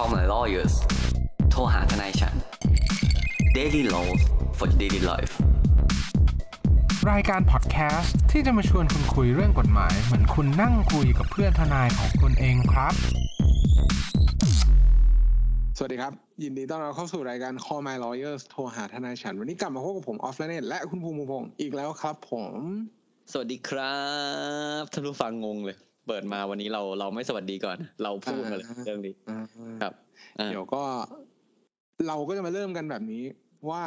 call my lawyers โทรหาทนายฉัน daily laws for daily life รายการพอดแคสต์ที่จะมาชวนคุณคุยเรื่องกฎหมาย เหมือนคุณนั่งคุยกับเพื่อนทนายของคุณเองครับ สวัสดีครับ ยินดีต้อนรับเข้าสู่รายการ Call My Lawyers โทรหาทนายฉัน วันนี้กลับมาพบกับผมออฟและเนตและคุณภูมิพงศ์อีกแล้วครับผม สวัสดีครับท่านผู้ฟังงงเลย เปิดมาวันนี้เราเราไม่สวัสดีก่อน เราพูดมาเลยเรื่องนี้ครับอ่าเดี๋ยวก็ เราก็จะมาเริ่มกันแบบนี้ว่า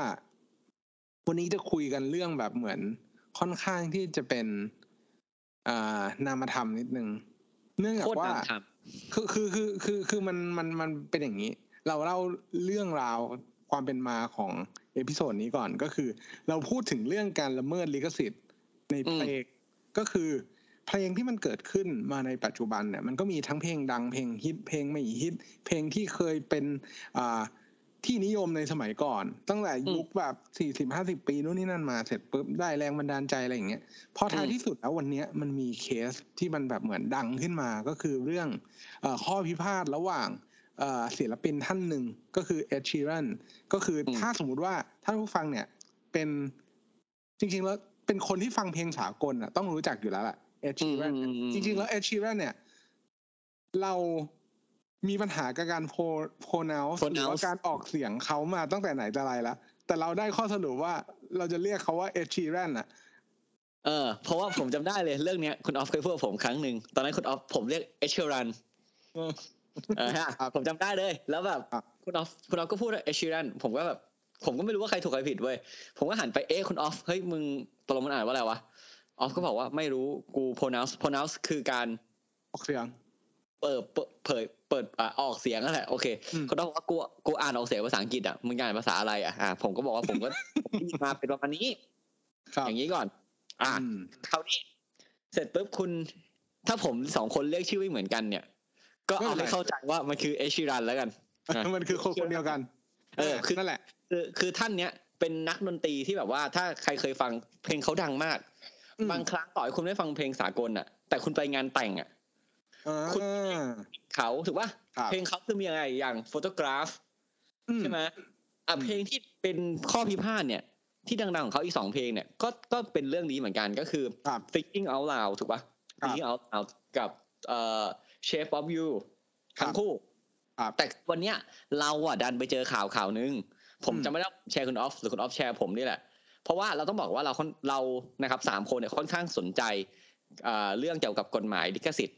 วันนี้จะคุยกันเรื่องแบบเหมือนค่อนข้างที่จะเป็นอ่านามธรรมนิดนึงเนื่องจาโคกตรว่านำทคือคือคือคือคือมันมันมันเป็นอย่างนี้ เราเล่าเรื่องราวความเป็นมาของเอพิโซดนี้ก่อนก็คือ เราพูดถึงเรื่องการละเมิดลิขสิทธิ์ในเพลงก็คือ เพลงที่มันเกิดขึ้นมาในปัจจุบันเนี่ยมันก็มีทั้งเพลงดังเพลงฮิตเพลงไม่ฮิต เพลงที่เคยเป็นอ่าที่นิยมในสมัยก่อน ตั้งแต่ยุคแบบสี่สิบห้าสิบปีนู่นนี่นั่นมาเสร็จปุ๊บได้แรงบันดาลใจอะไรอย่างเงี้ยพอท้ายที่สุดแล้ววันเนี้ยมันมีเคสที่มันแบบเหมือนดังขึ้นมาก็คือเรื่องเออข้อพิพาทระหว่างเอ่อศิลปินท่านหนึ่งก็คือเอ็ดชีรันก็คืออถ้าสมมุติว่าท่านผู้ฟังเนี่ยเป็นจริงๆแล้วเป็นคนที่ฟังเพลงสากลอะต้องรู้จักอยู่แล้วแหละ เอ็ดชีรันจริง ๆ แล้วเอ็ดชีรันเนี่ย เรามีปัญหากับการโพโพนาวหรือว่าการออกเสียงเขามาตั้งแต่ไหนแต่ไรแล้วแต่เราได้ข้อสรุปว่าเราจะเรียกเขาว่าเอ็ดชีรันอะำเออเพราะว่าผมจำได้เลยเรื่องเนี้ยคุณออฟเคยพูดกับผมครั้งหนึ่งตอนนั้นคุณออฟผมเรียกเอชเชอรันเออเออฮะครับผมจำได้เลย แล้วแบบครับคุณออฟคุณออฟก็พูดเอชเชอรันผมก็แบบผมก็ไม่รู้ว่าใครถูกใครผิดเว้ยผมก็หันไปเอ๊ะคุณออฟเฮ้ยมึงตกลงมันอ่านว่าอะไรวะ ออฟก็บอกว่าไม่รู้กู pronounce pronounce คือการออกเสียง เปิดเปิดเผยเปิดอ่าออกเสียงนั่นแหละโอเคอืมก็ต้องบอกว่ากูกูอ่านออกเสียงภาษาอังกฤษอะมึงอ่านภาษาอะไรอะอ่าผมก็บอกว่าผมก็ผมได้ยินมาเป็นประมาณนี้ครับอย่างนี้ก่อน อ่าอืมคราวนี้ เสร็จปุ๊บคุณ ถ้าผมสองคนเรียกชื่อไม่เหมือนกันเนี่ย ก็เอาให้เข้าใจว่ามันคือเอชิรันแล้วกันอะมันคือคนคนเดียวกัน เออคือนั่นแหละคือคือท่านเนี้ยเป็นนักดนตรีที่แบบว่าถ้าใครเคยฟังเพลงเขาดังมากอืม บางครั้งต่อให้คุณไม่ฟังเพลงสากลอะ แต่คุณไปงานแต่งอะอ่าคุณเขาถูกป่ะครับเพลงเขาคือมีอะไรอย่างโฟโตกราฟอืใช่ไหมอะอืมเพลงที่เป็นข้อพิพาทเนี่ย ที่ดังๆของเขาอีกสองเพลงเนี่ยก็ก็เป็นเรื่องนี้เหมือนกันก็คือครับ Thinking Out Loud ถูกปะครับ Thinking Out Loud กับเอ่อ Shape of You ครับทั้งคู่ครับแต่วันเนี้ยเราอะดันไปเจอข่าวข่าวนึงผมอืมจะไม่ได้แชร์คุณออฟหรือคุณออฟแชร์ผมนี่แหละ เพราะว่าเราต้องบอกว่าเราค่อนเรานะครับสามคนเนี่ยค่อนข้างสนใจเอ่อเรื่องเกี่ยวกับกฎหมายลิขสิทธิ์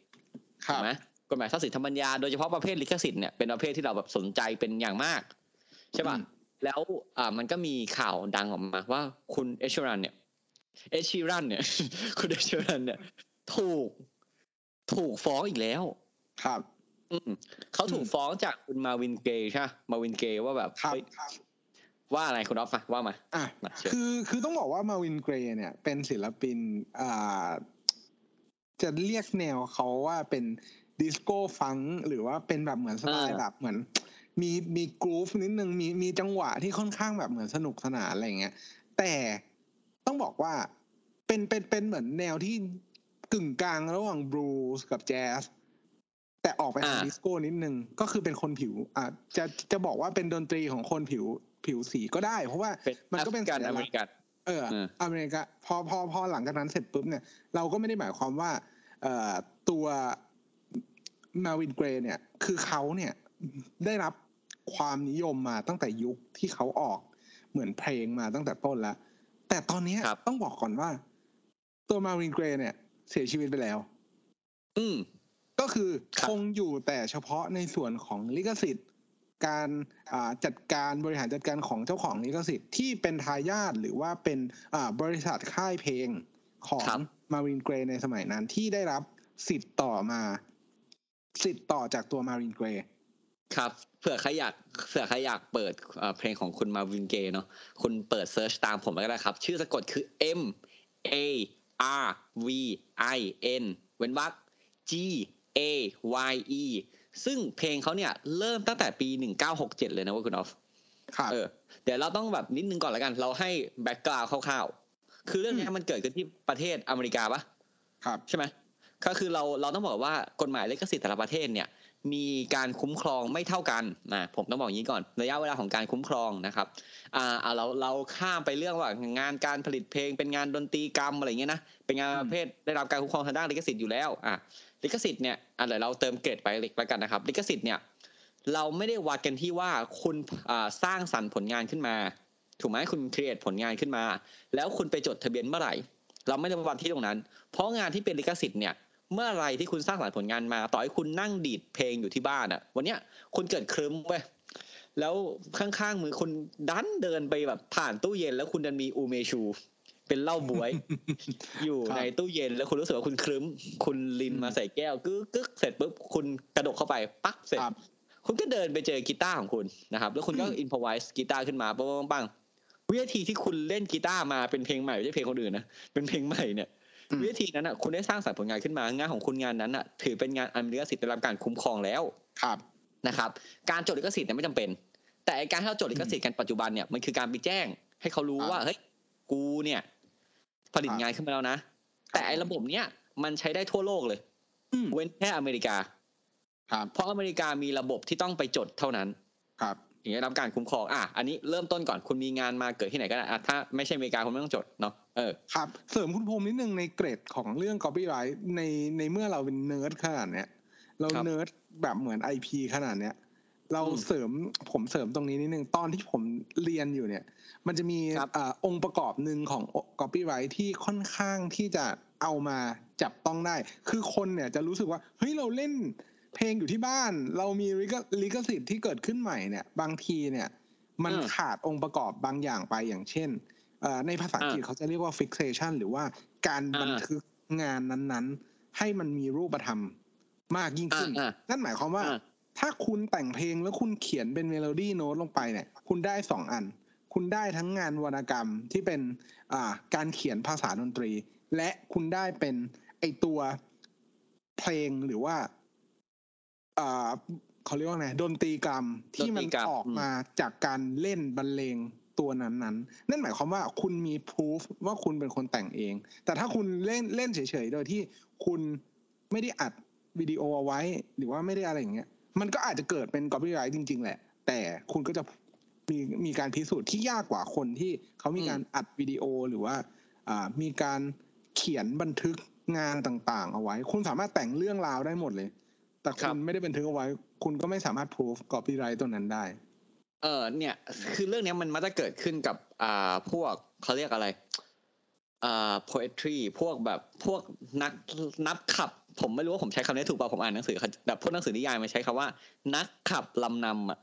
ครัถูบกไหมกฎหมายทรัพย์สินทางปัญญาโดยเฉพาะประเภทลิขสิทธิ์เนี่ยเป็นประเภทที่เราแบบสนใจเป็นอย่างมากใช่ป่ะอืมแล้วอ่ามันก็มีข่าวดังออกมาว่าคุณเอชรันเนี่ยEd Sheeran เนี่ย คุณ Ed Sheeran เนี่ย ถูกถูกฟ้องอีกแล้ว ครับ อืมเขาถูกอืมฟ้องจากคุณ Marvin Gaye ใช่ไหม Marvin Gaye ว่าแบบครับเฮ้ย ว่าอะไรคุณออฟมาว่ามาอะมาเชิญคือคือต้องบอกว่า Marvin Gaye เนี่ย เป็นศิลปินอ่าจะเรียกแนวเขาว่าเป็น disco funk หรือว่าเป็นแบบเหมือนสไตล์แบบเหมือน มีมี groove นิดนึงมีมีจังหวะที่ค่อนข้างแบบเหมือนสนุกสนานอะไรอย่างเงี้ย แต่ต้องบอกว่าเป็นเป็นเป็นเหมือนแนวที่กึ่งกลางระหว่างบลูส์กับแจ๊สแต่ออกไปทางอ่าดิสโก้นิดนึง ก็คือเป็นคนผิวอ่าจะจะบอกว่าเป็นดนตรีของคนผิว ผิวสีก็ได้ เพราะว่าเป็นมันก็เป็นการสัญอเมลักริษณ์กันเอออืมอเมริกาพอพอพอหลังจากนั้นเสร็จปุ๊บเนี่ยเราก็ไม่ได้หมายความว่าเอ่อตัวมาวินเกรเนี่ย คือเขาเนี่ยได้รับความนิยมมาตั้งแต่ยุคที่เขาออกเหมือนเพลงมาตั้งแต่ต้นแล้ว แต่ตอนเนี้ยครับต้องบอกก่อนว่า ตัวมาวินเกรเนี่ย เสียชีวิตไปแล้ว อืมก็คือครับคงอยู่แต่เฉพาะในส่วนของลิขสิทธิ์ การอ่าจัดการบริหารจัดการของเจ้าของลิขสิทธิ์ที่เป็นทายาทหรือว่าเป็นอ่าบริษัทค่ายเพลงของครับมารินเกรในสมัยนั้นที่ได้รับสิทธิ์ต่อมา สิทธิ์ต่อจากตัว Marvin Gayeครับเผื่อใครอยากเผื่อใครอยากเปิดเอ่อเพลงของคุณ Marvin Gaye เนาะคุณเปิด search ตามผมก็ได้ครับ ชื่อสะกดคือ M A R V I N เว้นวรรค G A Y E ซึ่งเพลงเขาเนี่ยเริ่มตั้งแต่ปี 1967 เลยนะเว่าคุณออฟครับเออเดี๋ยวเราต้องแบบนิดนึงก่อนแล้วกัน เราให้ background คร่าวๆ คือเรื่องเนี้ยมันเกิดขึ้นที่ประเทศอเมริกาปะครับใช่ไหมก็คือเราเราต้องบอกว่ากฎหมายลิขสิทธิ์แต่ละประเทศเนี่ยมีการคุ้มครองไม่เท่ากันนะผมต้องบอกอย่างนี้ก่อนระยะเวลาของการคุ้มครองนะครับอ่าเอาเราเราข้ามไปเรื่องว่างานการผลิตเพลงเป็นงานดนตรีกรรมอะไรอย่างเงี้ยนะเป็นงานประเภทได้รับการคุ้มครองทางด้านลิขสิทธิ์อยู่แล้วอะ ลิขสิทธิ์เนี่ยอะเดี๋ยวเราเติมเกรดไปเล็กแล้วกันนะครับ ลิขสิทธิ์เนี่ยเราไม่ได้วัดกันที่ว่าคุณอ่าสร้างสรรค์ผลงานขึ้นมา ถูกไหมคุณครีเอทผลงานขึ้นมา แล้วคุณไปจดทะเบียนเมื่อไหร่ เราไม่ได้วัดที่ตรงนั้น เพราะงานที่เป็นลิขสิทธิ์เนี่ยเมื่อไรที่คุณสร้างสรรค์ผลงานมา ต่อให้คุณนั่งดีดเพลงอยู่ที่บ้านอะวันเนี้ยคุณเกิดเคลิ้มไปแล้วข้างๆมือคุณดันเดินไปแบบผ่านตู้เย็น แล้วคุณดันมีอูเมชู เป็นเหล้าบวย อยู่ครับในตู้เย็นแล้วคุณรู้สึกว่าคุณเคลิ้ม คุณลินมาใส่แก้วกึกกึกเสร็จปุ๊บคุณกระดกเข้าไปปั๊กเสร็จครับคุณก็เดินไปเจอกีตาร์ของคุณนะครับ แล้วคุณก็อืมอินพอไวส์กีตาร์ขึ้นมาปังปังปังวินาทีที่คุณเล่นกีตาร์มาเป็นเพลงใหม่ไม่ใช่เพลงคนอื่นนะเป็นเพลงใหม่เนี่ยอืมวิธีนั้นอะคุณได้สร้างสรรค์ผลงานขึ้นมางานของคุณงานนั้นอะ ถือเป็นงานอันมีลิขสิทธิ์ได้รับการคุ้มครองแล้วครับนะครับ การจดลิขสิทธิ์เนี่ยไม่จำเป็น แต่ไอ้การที่เราจดลิขสิทธิ์กันปัจจุบันเนี่ยมันคือการไปแจ้ง ให้เขารู้ครับว่าเฮ้ยกูเนี่ย ผลิตครับงานขึ้นมาแล้วนะ แต่ไอ้ระบบเนี้ยมันใช้ได้ทั่วโลกเลยอืมเว้นแค่อเมริกาครับเพราะอเมริกามีระบบที่ต้องไปจดเท่านั้น ครับถึงจะได้รับการคุ้มครองอะอันนี้เริ่มต้นก่อนคุณมีงานมาเกิดที่ไหนก็ได้อะถ้าไม่ใช่อเมริกาคุณไม่ต้องจดเนาะเออครับ เสริมคุณภูมินิดนึงในเกร็ดของเรื่อง copyright ในในเมื่อเราเป็นเนิร์ดขนาดเนี้ยเราครับเนิร์ดแบบเหมือน IP ขนาดเนี้ย เราอืมเสริมผมเสริมตรงนี้นิดนึงตอนที่ผมเรียนอยู่เนี่ย มันจะมีครับอาองค์ประกอบหนึ่งของ copyright ที่ค่อนข้างที่จะเอามาจับต้องได้ คือคนเนี่ยจะรู้สึกว่าเฮ้ยเราเล่นเพลงอยู่ที่บ้าน เรามีลิขลิขสิทธิ์ที่เกิดขึ้นใหม่เนี่ย บางทีเนี่ย มันอืมขาดองค์ประกอบบางอย่างไปอย่างเช่นเอ่อในภาษาอังกฤษอ่าเขาจะเรียกว่า fixation หรือว่าการอ่าบันทึกงานนั้นๆ ให้มันมีรูปธรรมมากยิ่งขึ้นอ่าอ่านั่นหมายความว่าอ่า ถ้าคุณแต่งเพลงแล้วคุณเขียนเป็นเมโลดี้โน้ตลงไปเนี่ย คุณได้สองอัน คุณได้ทั้งงานวรรณกรรมที่เป็นอ่าการเขียนภาษาดนตรี และคุณได้เป็นไอตัวเพลงหรือว่าอ่าเขาเรียกว่าไงดนตรีกรรมที่มันออกมาจากการเล่นบรรเลงตัวนั้นๆนั่นหมายความว่าคุณมีพิสูจว่าคุณเป็นคนแต่งเอง แต่ถ้าคุณเล่นเล่นเฉยๆ โดยที่คุณไม่ได้อัดวิดีโอเอาไว้ หรือว่าไม่ได้อะไรอย่างเงี้ย มันก็อาจจะเกิดเป็น copyright จริง ๆ แหละ แต่คุณก็จะมีมีการพิสูจน์ที่ยากกว่าคนที่เขามีการอัดวิดีโอหรือว่าอ่ามีการเขียนบันทึกงานต่าง ๆ เอาไว้ คุณสามารถแต่งเรื่องราวได้หมดเลย แต่ครัคุบณไม่ได้บันทึกเอาไว้ คุณก็ไม่สามารถ proof copyright ตัวนั้นได้ เออเนี่ย คือเรื่องเนี้ยมันมักจะเกิดขึ้นกับอ่าพวกเขาเรียกอะไรอ่า poetry พวกแบบพวกนักนับขับ ผมไม่รู้ว่าผมใช้คำนี้ถูกเปล่าผมอ่านหนังสือแบบพวกหนังสือนิยายมาใช้คำว่า นักขับลำนำอะ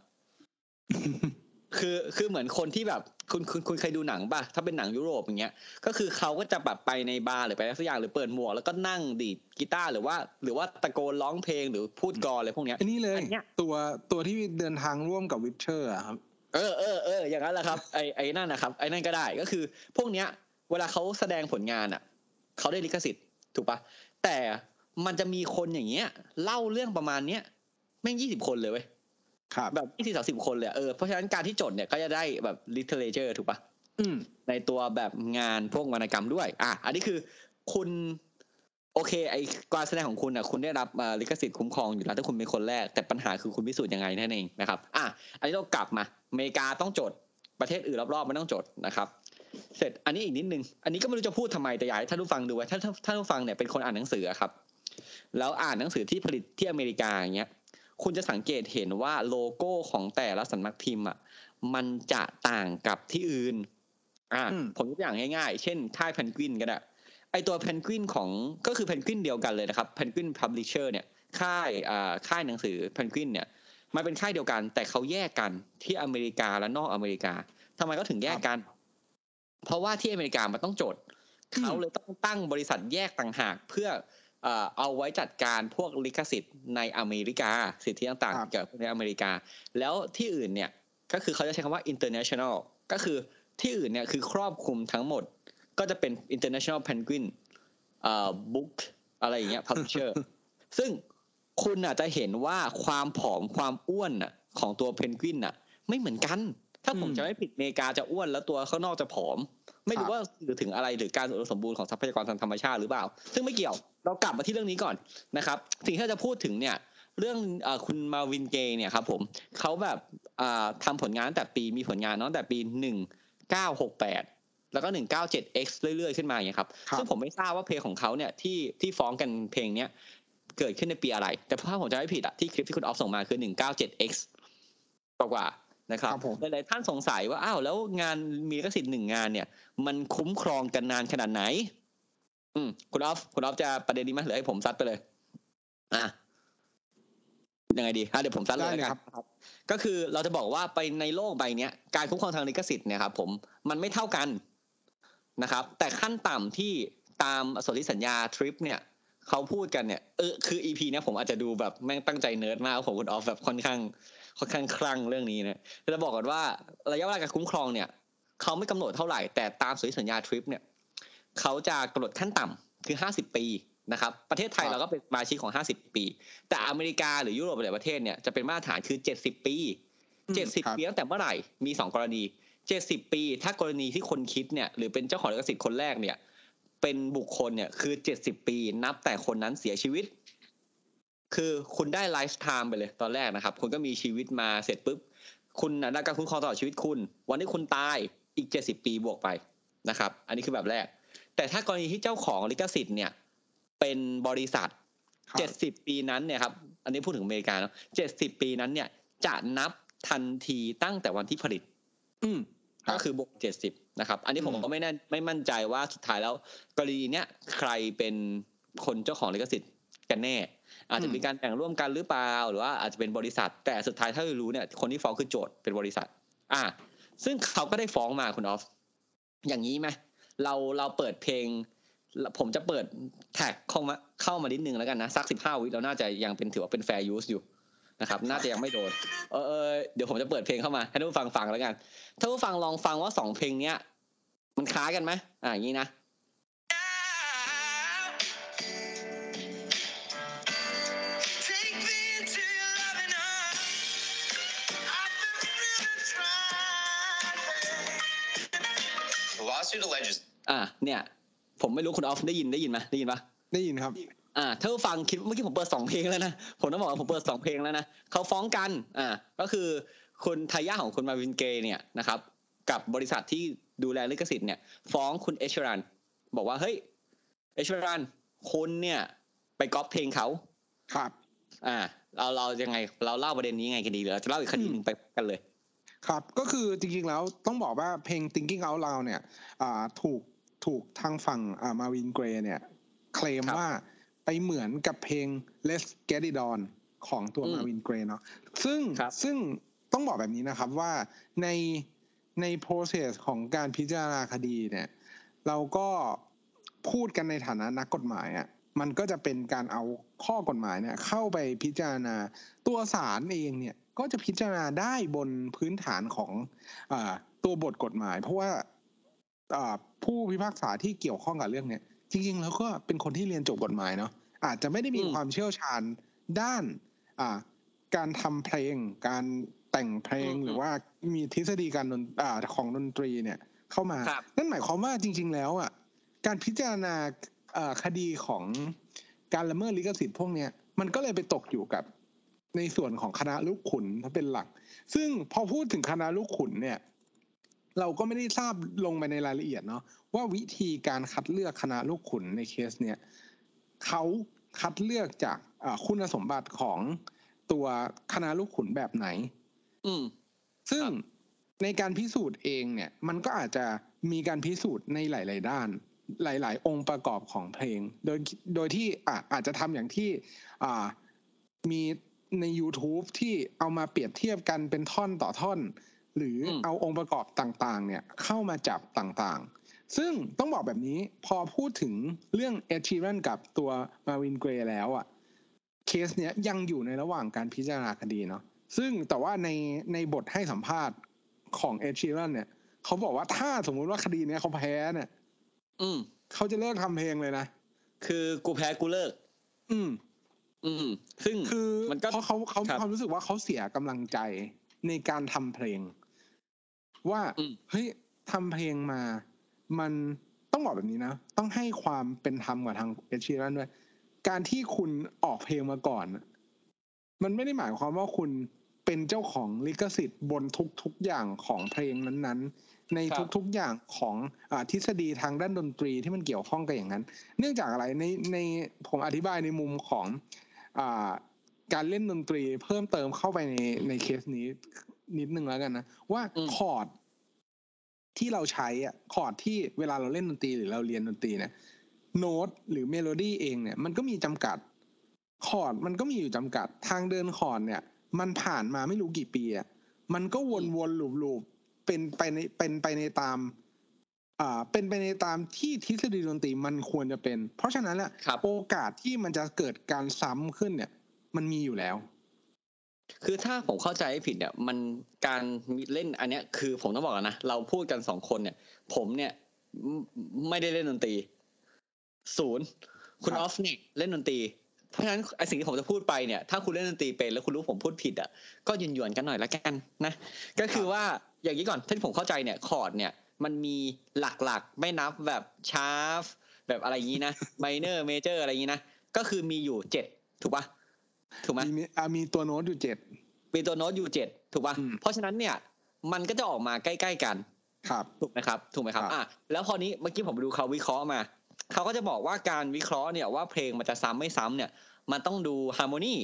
คือคือเหมือนคนที่แบบคุณคุณคุณเคยดูหนังป่ะถ้าเป็นหนังยุโรปอย่างเงี้ย ก็คือเขาก็จะแบบไปในบาร์หรือไปอะไรสักอย่างหรือเปิดหมวกแล้วก็นั่งดีดกีตาร์หรือว่า หรือว่าตะโกนร้องเพลงหรือพูดกลอนอะไรพวกเนี้ยอันนี้เลยอันเนี้ยตัวตัวที่เดินทางร่วมกับวิเชอร์ครับ เออเออเอออย่างนั้นแหละครับไอไอนั่นนะครับไอนั่นก็ได้ก็คือ พวกเนี้ย เวลาเขาแสดงผลงานอะเขาได้ลิขสิทธิ์ถูกปะแต่ มันจะมีคนอย่างเงี้ย เล่าเรื่องประมาณเนี้ยแม่งยี่สิบคนเลยเว้ยครับแบบยี่สิบสามสิบคนเลยอะเออเพราะฉะนั้นการที่จดเนี่ยก็จะได้แบบ literature ถูกปะอืมในตัวแบบงานพวกวรรณกรรมด้วย อะ อันนี้คือคุณ โอเค ไอการแสดงของคุณอะคุณได้รับอ่าลิขสิทธิ์คุ้มครองอยู่แล้วถ้าคุณเป็นคนแรก แต่ปัญหาคือคุณพิสูจน์ยังไงนั่นเองนะครับ อะ อันนี้เรากลับมาอเมริกาต้องจดประเทศอื่นรอบๆไม่ต้องจดนะครับ เสร็จอันนี้อีกนิดนึง อันนี้ก็ไม่รู้จะพูดทำไมแต่อยากให้ท่านผู้ฟังดูไว้ถ้าถ้าท่านผู้ฟังเนี่ยเป็นคนอ่านหนังสืออะครับ แล้วอ่านหนังสือที่ผลิตที่อเมริกาอย่างเงี้ยคุณจะสังเกตเห็นว่าโลโก้ของแต่ละสำนักพิมพ์อะมันจะต่างกับที่อื่น อ่าอืมผมยกตัวอย่างง่ายๆ เช่น ค่ายเพนกวินก็ได้ไอตัวเพนกวินของก็คือเพนกวินเดียวกันเลยนะครับเพนกวิน publisher เนี่ยค่ายอ่าค่ายหนังสือเพนกวินเนี่ยมันเป็นค่ายเดียวกัน แต่เขาแยกกันที่อเมริกาและนอกอเมริกาทำไมเขาถึงแยกกัน เพราะว่าที่อเมริกามันต้องจดอืมเขาเลยต้องตั้งบริษัทแยกต่างหากเพื่อ เอ่อเอาไว้จัดการพวกลิขสิทธิ์ในอเมริกา สิทธิต่างครับๆเกี่ยวกับในอเมริกา แล้วที่อื่นเนี่ยก็คือเขาจะใช้คำว่า international ก็คือที่อื่นเนี่ยคือครอบคลุมทั้งหมด ก็จะเป็น international penguin เอ่อ book อะไรอย่างเงี้ย publisher ซึ่งคุณอาจจะเห็นว่าความผอมความอ้วนน่ะของตัวเพนกวินน่ะ ไม่เหมือนกัน ถ้าผมอืมจะไม่ผิดอเมริกาจะอ้วนแล้วตัวข้างนอกจะผอม ไม่รู้ครับว่าสื่อถึงอะไรหรือการอุดมสมบูรณ์ของทรัพยากรทางธรรมชาติหรือเปล่า ซึ่งไม่เกี่ยว เรากลับมาที่เรื่องนี้ก่อนนะครับ สิ่งที่เราจะพูดถึงเนี่ย เรื่องเออคุณมาวินเกย์เนี่ยครับผมเขาแบบอ่าทำผลงานตั้งแต่ปีมีผลงานเนาะตั้งแต่ปีหนึ่งเก้าหกแปดแล้วก็หนึ่งเก้าเจ็ด X เรื่อยๆ ขึ้นมาอย่างเงี้ยครับครับ ซึ่งผมไม่ทราบว่าเพลงของเขาเนี่ยที่ที่ฟ้องกันเพลงเนี้ยเกิดขึ้นในปีอะไร แต่ถ้าผมจะไม่ผิดอะที่คลิปที่คุณออฟส่งมาคือหนึ่งเก้าเจ็ด X กว่าๆนะครับครับผมหลายๆท่านสงสัยว่า อ้าวแล้วงานมีลิขสิทธิ์หนึ่งงานเนี่ย มันคุ้มครองกันนานขนาดไหน อืมคุณออฟคุณออฟจะประเด็นนี้ไหมหรือให้ผมซัดไปเลย อะยังไงดีอะเดี๋ยวผมซัดเลยได้เลยแล้วกันครับ ก็คือเราจะบอกว่าไปในโลกใบเนี้ยการคุ้มครองทางลิขสิทธิ์เนี่ยครับ ผมมันไม่เท่ากันนะครับ แต่ขั้นต่ำที่ตามสนธิสัญญา TRIPS เนี่ยเขาพูดกันเนี่ยเออคือ EP เนี้ยผมอาจจะดูแบบแม่งตั้งใจเนิร์ดมากผมคุณออฟแบบค่อนข้าง ค่อนข้างคลั่งเรื่องนี้นะจะบอกก่อนว่าระยะเวลาการคุ้มครองเนี่ยเขาไม่กำหนดเท่าไหร่แต่ตามสนธิสัญญา TRIPS เนี่ย เขาจะกำหนดขั้นต่ำคือ 50 ปีนะครับประเทศไทยครับเราก็เป็นสมาชิกของ 50 ปี แต่อเมริกาหรือยุโรปหลายประเทศเนี่ยจะเป็นมาตรฐานคือ 70 ปีอืมเจ็ดสิบครับปีตั้งแต่เมื่อไหร่มีสองกรณีเจ็ดสิบปี ถ้ากรณีที่คนคิดเนี่ยหรือเป็นเจ้าของลิขสิทธิ์คนแรกเนี่ย เป็นบุคคลเนี่ยคือเจ็ดสิบปี นับแต่คนนั้นเสียชีวิต คือคุณได้ไลฟ์ไทม์ไปเลยตอนแรกนะครับ คุณก็มีชีวิตมาเสร็จปุ๊บคุณน่ะได้การคุ้มครองตลอดชีวิตคุณ วันที่คุณตายอีกเจ็ดสิบปีบวกไปนะครับ อันนี้คือแบบแรก แต่ถ้ากรณีที่เจ้าของลิขสิทธิ์เนี่ยเป็นบริษัทครับเจ็ดสิบปีนั้นเนี่ยครับ อันนี้พูดถึงอเมริกาเนาะเจ็ดสิบปีนั้นเนี่ยจะนับทันทีตั้งแต่วันที่ผลิต อืมครับก็คือบวกเจ็ดสิบนะครับ อันนี้ผมอืมก็ไม่แน่ไม่มั่นใจว่าสุดท้ายแล้ว กรณีเนี้ยใครเป็นคนเจ้าของลิขสิทธิ์กันแน่ อาจจะมีการแบ่งร่วมกันหรือเปล่าหรือว่าอาจจะเป็นบริษัท แต่สุดท้ายถ้าเรารู้เนี่ย คนที่ฟ้องคือโจทย์เป็นบริษัท อ่า ซึ่งเขาก็ได้ฟ้องมาคุณออฟอย่างนี้ไหม เราเราเปิดเพลง ผมจะเปิดแท็กเข้ามาเข้ามานิดนึงแล้วกันนะสักสิบห้าวิเราน่าจะยังเป็นถือว่าเป็นแฟร์ยูสอยู่นะครับ น่าจะยังไม่โดนเออเดี๋ยวผมจะเปิดเพลงเข้ามาให้ท่านผู้ฟังฟังแล้วกันท่านผู้ฟังลองฟังว่าสองเพลงเนี้ยมันคล้ายกันไหมอ่าอย่างนี้นะ trying. The lawsuit alleges อ่าเนี่ย ผมไม่รู้คุณออฟได้ยินได้ยินไหมได้ยินปะได้ยินครับ อ่าถ้าผู้ฟังคิดเมื่อกี้ผมเปิดสองเพลงแล้วนะผมต้องบอกว่าผมเปิดสองเพลงแล้วนะเขาฟ้องกันอ่าก็คือคุณทายาทของคุณมาวินเกย์เนี่ยนะครับ กับบริษัทที่ดูแลลิขสิทธิ์เนี่ย ฟ้องคุณเอชรันบอกว่าเฮ้ยเอชรันคุณเนี่ย ไปก๊อปเพลงเขาครับ อ่า เราเรายังไงเราเล่าประเด็นนี้ยังไงกันดีหรือเราจะเล่าอีกคดีหนึ่งไปกันเลย ครับก็คือจริงๆแล้วต้องบอกว่าเพลง Thinking Out Loud เนี่ยอ่าถูกถูกทางฝั่งอ่ามาวินเกรเนี่ยเคลมครับว่าไปเหมือนกับเพลง Let's Get It On ของตัวอืมมาวินเกรเนาะซึ่งครับซึ่งต้องบอกแบบนี้นะครับว่าในใน process ของการพิจารณาคดีเนี่ย เราก็พูดกันในฐานะนักกฎหมายอะ่ะมันก็จะเป็นการเอาข้อกฎหมายเนี่ย เข้าไปพิจารณาตัวศาลเองเนี่ย ก็จะพิจารณาได้บนพื้นฐานของอาตัวบทกฎหมาย เพราะว่าอ่าผู้พิพากษาที่เกี่ยวข้องกับเรื่องเนี้ยจริงๆ แล้วก็เป็นคนที่เรียนจบกฎหมายเนาะอาจจะไม่ได้มีอืมความเชี่ยวชาญด้านอ่าการทำเพลง การแต่งเพลงอืมหรือว่ามีทฤษฎีการดนอ่าของดนตรีเนี่ยเข้ามาครับนั่นหมายความว่าจริง ๆ แล้วอะการพิจารณาเอ่อคดีของการละเมิดลิขสิทธิ์พวกเนี้ยมันก็เลยไปตกอยู่กับ ในส่วนของคณะลูกขุนถ้าเป็นหลัก ซึ่งพอพูดถึงคณะลูกขุนเนี่ย เราก็ไม่ได้ทราบลงไปในรายละเอียดเนาะว่าวิธีการคัดเลือกคณะลูกขุนในเคสเนี่ยเขาคัดเลือกจากอ่าคุณสมบัติของตัวคณะลูกขุนแบบไหน อืม ซึ่งครับในการพิสูจน์เองเนี่ย มันก็อาจจะมีการพิสูจน์ในหลาย ๆ ด้าน หลาย ๆ องค์ประกอบของเพลง โดยโดยที่อะอาจจะทำอย่างที่ อ่ามี ใน YouTube ที่เอามาเปรียบเทียบกันเป็นท่อนต่อท่อน หรืออมเอาองค์ประกอบต่างๆ เนี่ยเข้ามาจับต่างๆ ซึ่งต้องบอกแบบนี้พอพูดถึงเรื่องเอช e ร a n กับตัวมาวินเกรแล้วอะเคสเนี้ยยังอยู่ในระหว่างการพิจารณาคดีเนาะซึ่งแต่ว่าในในบทให้สัมภาษณ์ของเอช e ร a n เนี่ยเขาบอกว่าถ้าสมมุติว่าคดีเนี้ยเขาแพ้เนี่ย อืมเขาจะเลิกทำเพลงเลยนะคือกูแพ้กูเลิก อืม อืม ซึ่งคือมันก็เพราะเขาเขาครัมีบความรู้สึกว่าเขาเสียกำลังใจในการทำเพลง ว่าอืมเฮ้ยทำเพลงมา มันต้องบอกแบบนี้นะต้องให้ความเป็นธรรมกับทางเอช e ร a n ด้วยการที่คุณออกเพลงมาก่อนน่ะมันไม่ได้หมายความว่าคุณเป็นเจ้าของลิขสิทธิ์บนทุกๆอย่างของเพลงนั้นๆ ในครับทุกๆอย่างของอาทฤษฎีทางด้านดนตรีที่มันเกี่ยวข้องกับอย่างนั้น เนื่องจากอะไรในในผมอธิบายในมุมของอา การเล่นดนตรีเพิ่มเติมเข้าไปในในเคสนี้นิดนึงแล้วกันนะ ว่าอืมคอร์ดที่เราใช้อะคอร์ดที่เวลาเราเล่นดนตรีหรือเราเรียนดนตรีเนี่ยโน้ตหรือเมโลดี้เองเนี่ยมันก็มีจำกัดคอร์ดมันก็มีอยู่จำกัดทางเดินคอร์ดเนี่ย มันผ่านมาไม่รู้กี่ปีอะมันก็วนๆ loop ๆเป็นไปในเป็นไปในตาม อ่าเป็นไปในตามที่ทฤษฎีดนตรีมันควรจะเป็น เพราะฉะนั้นแหละครับโอกาสที่มันจะเกิดการซ้ำขึ้นเนี่ย มันมีอยู่แล้ว คือถ้าผมเข้าใจไม่ผิดเนี่ย มันการเล่นอันเนี้ย คือผมต้องบอกก่อนนะเราพูดกันสองคนเนี่ย ผมเนี่ยไม่ไม่ได้เล่นดนตรีศูนย์ครับคุณออฟเนี่ยเล่นดนตรีเพราะฉะนั้นไอสิ่งที่ผมจะพูดไปเนี่ย ถ้าคุณเล่นดนตรีเป็นแล้วคุณรู้ผมพูดผิดอะก็ยืนยวนๆกันหน่อยละกันนะ ก็คือว่าอย่างนี้ก่อนที่ผมเข้าใจเนี่ยคอร์ดเนี่ย มันมีหลักๆ ไม่นับแบบ sharp แบบอะไรอย่างนี้นะ minor major อะไรอย่างนี้นะ ก็คือมีอยู่เจ็ดถูกปะถูกไหมมีอ่ามีตัวโน้ตอยู่เจ็ดมีตัวโน้ตอยู่เจ็ดถูกป่ะอืมเพราะฉะนั้นเนี่ย มันก็จะออกมาใกล้ๆกัน ครับ ถูกไหมครับ ถูกไหมครับครับอะแล้วพอนี้เมื่อกี้ผมไปดูเขาวิเคราะห์มาเขาก็จะบอกว่าการวิเคราะห์เนี่ยว่าเพลงมันจะซ้ำไม่ซ้ำเนี่ย มันต้องดู harmony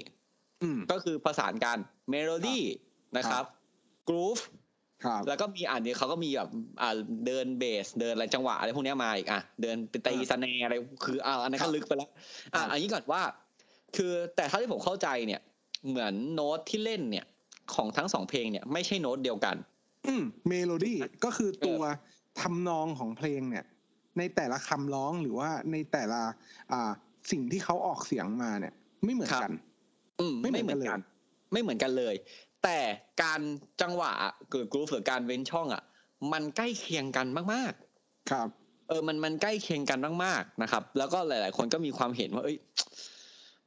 อืมก็คือประสานกันเมโลดี้นะครับ groove ครับ แล้วก็มีอ่านนี้เขาก็มีแบบอ่าเดินเบสเดินอะไรจังหวะอะไรพวกเนี้ยมาอีกอะเดินตีอ่า snare อะไรคืออ่าอันนั้นครับลึกไปแล้วอะครับอันนี้ก่อนว่า คือแต่เท่าที่ผมเข้าใจเนี่ย เหมือนโน้ตที่เล่นเนี่ยของทั้งสองเพลงเนี่ยไม่ใช่โน้ตเดียวกัน อืมเมโลดี้ก็คือตัวทำนองของเพลงเนี่ย ในแต่ละคำร้องหรือว่าในแต่ละอ่าสิ่งที่เขาออกเสียงมาเนี่ย ไม่เหมือนกัน อืมไม่ไม่เหเหมืมืออนนกักันนไม่เหมือนกันเลย แต่การจังหวะเกิด groove หรือการเว้นช่องอะ มันใกล้เคียงกันมากครับๆเออมันมันใกล้เคียงกันมากๆนะครับ แล้วก็หลาย ๆ คนก็มีความเห็นว่า เอ้ย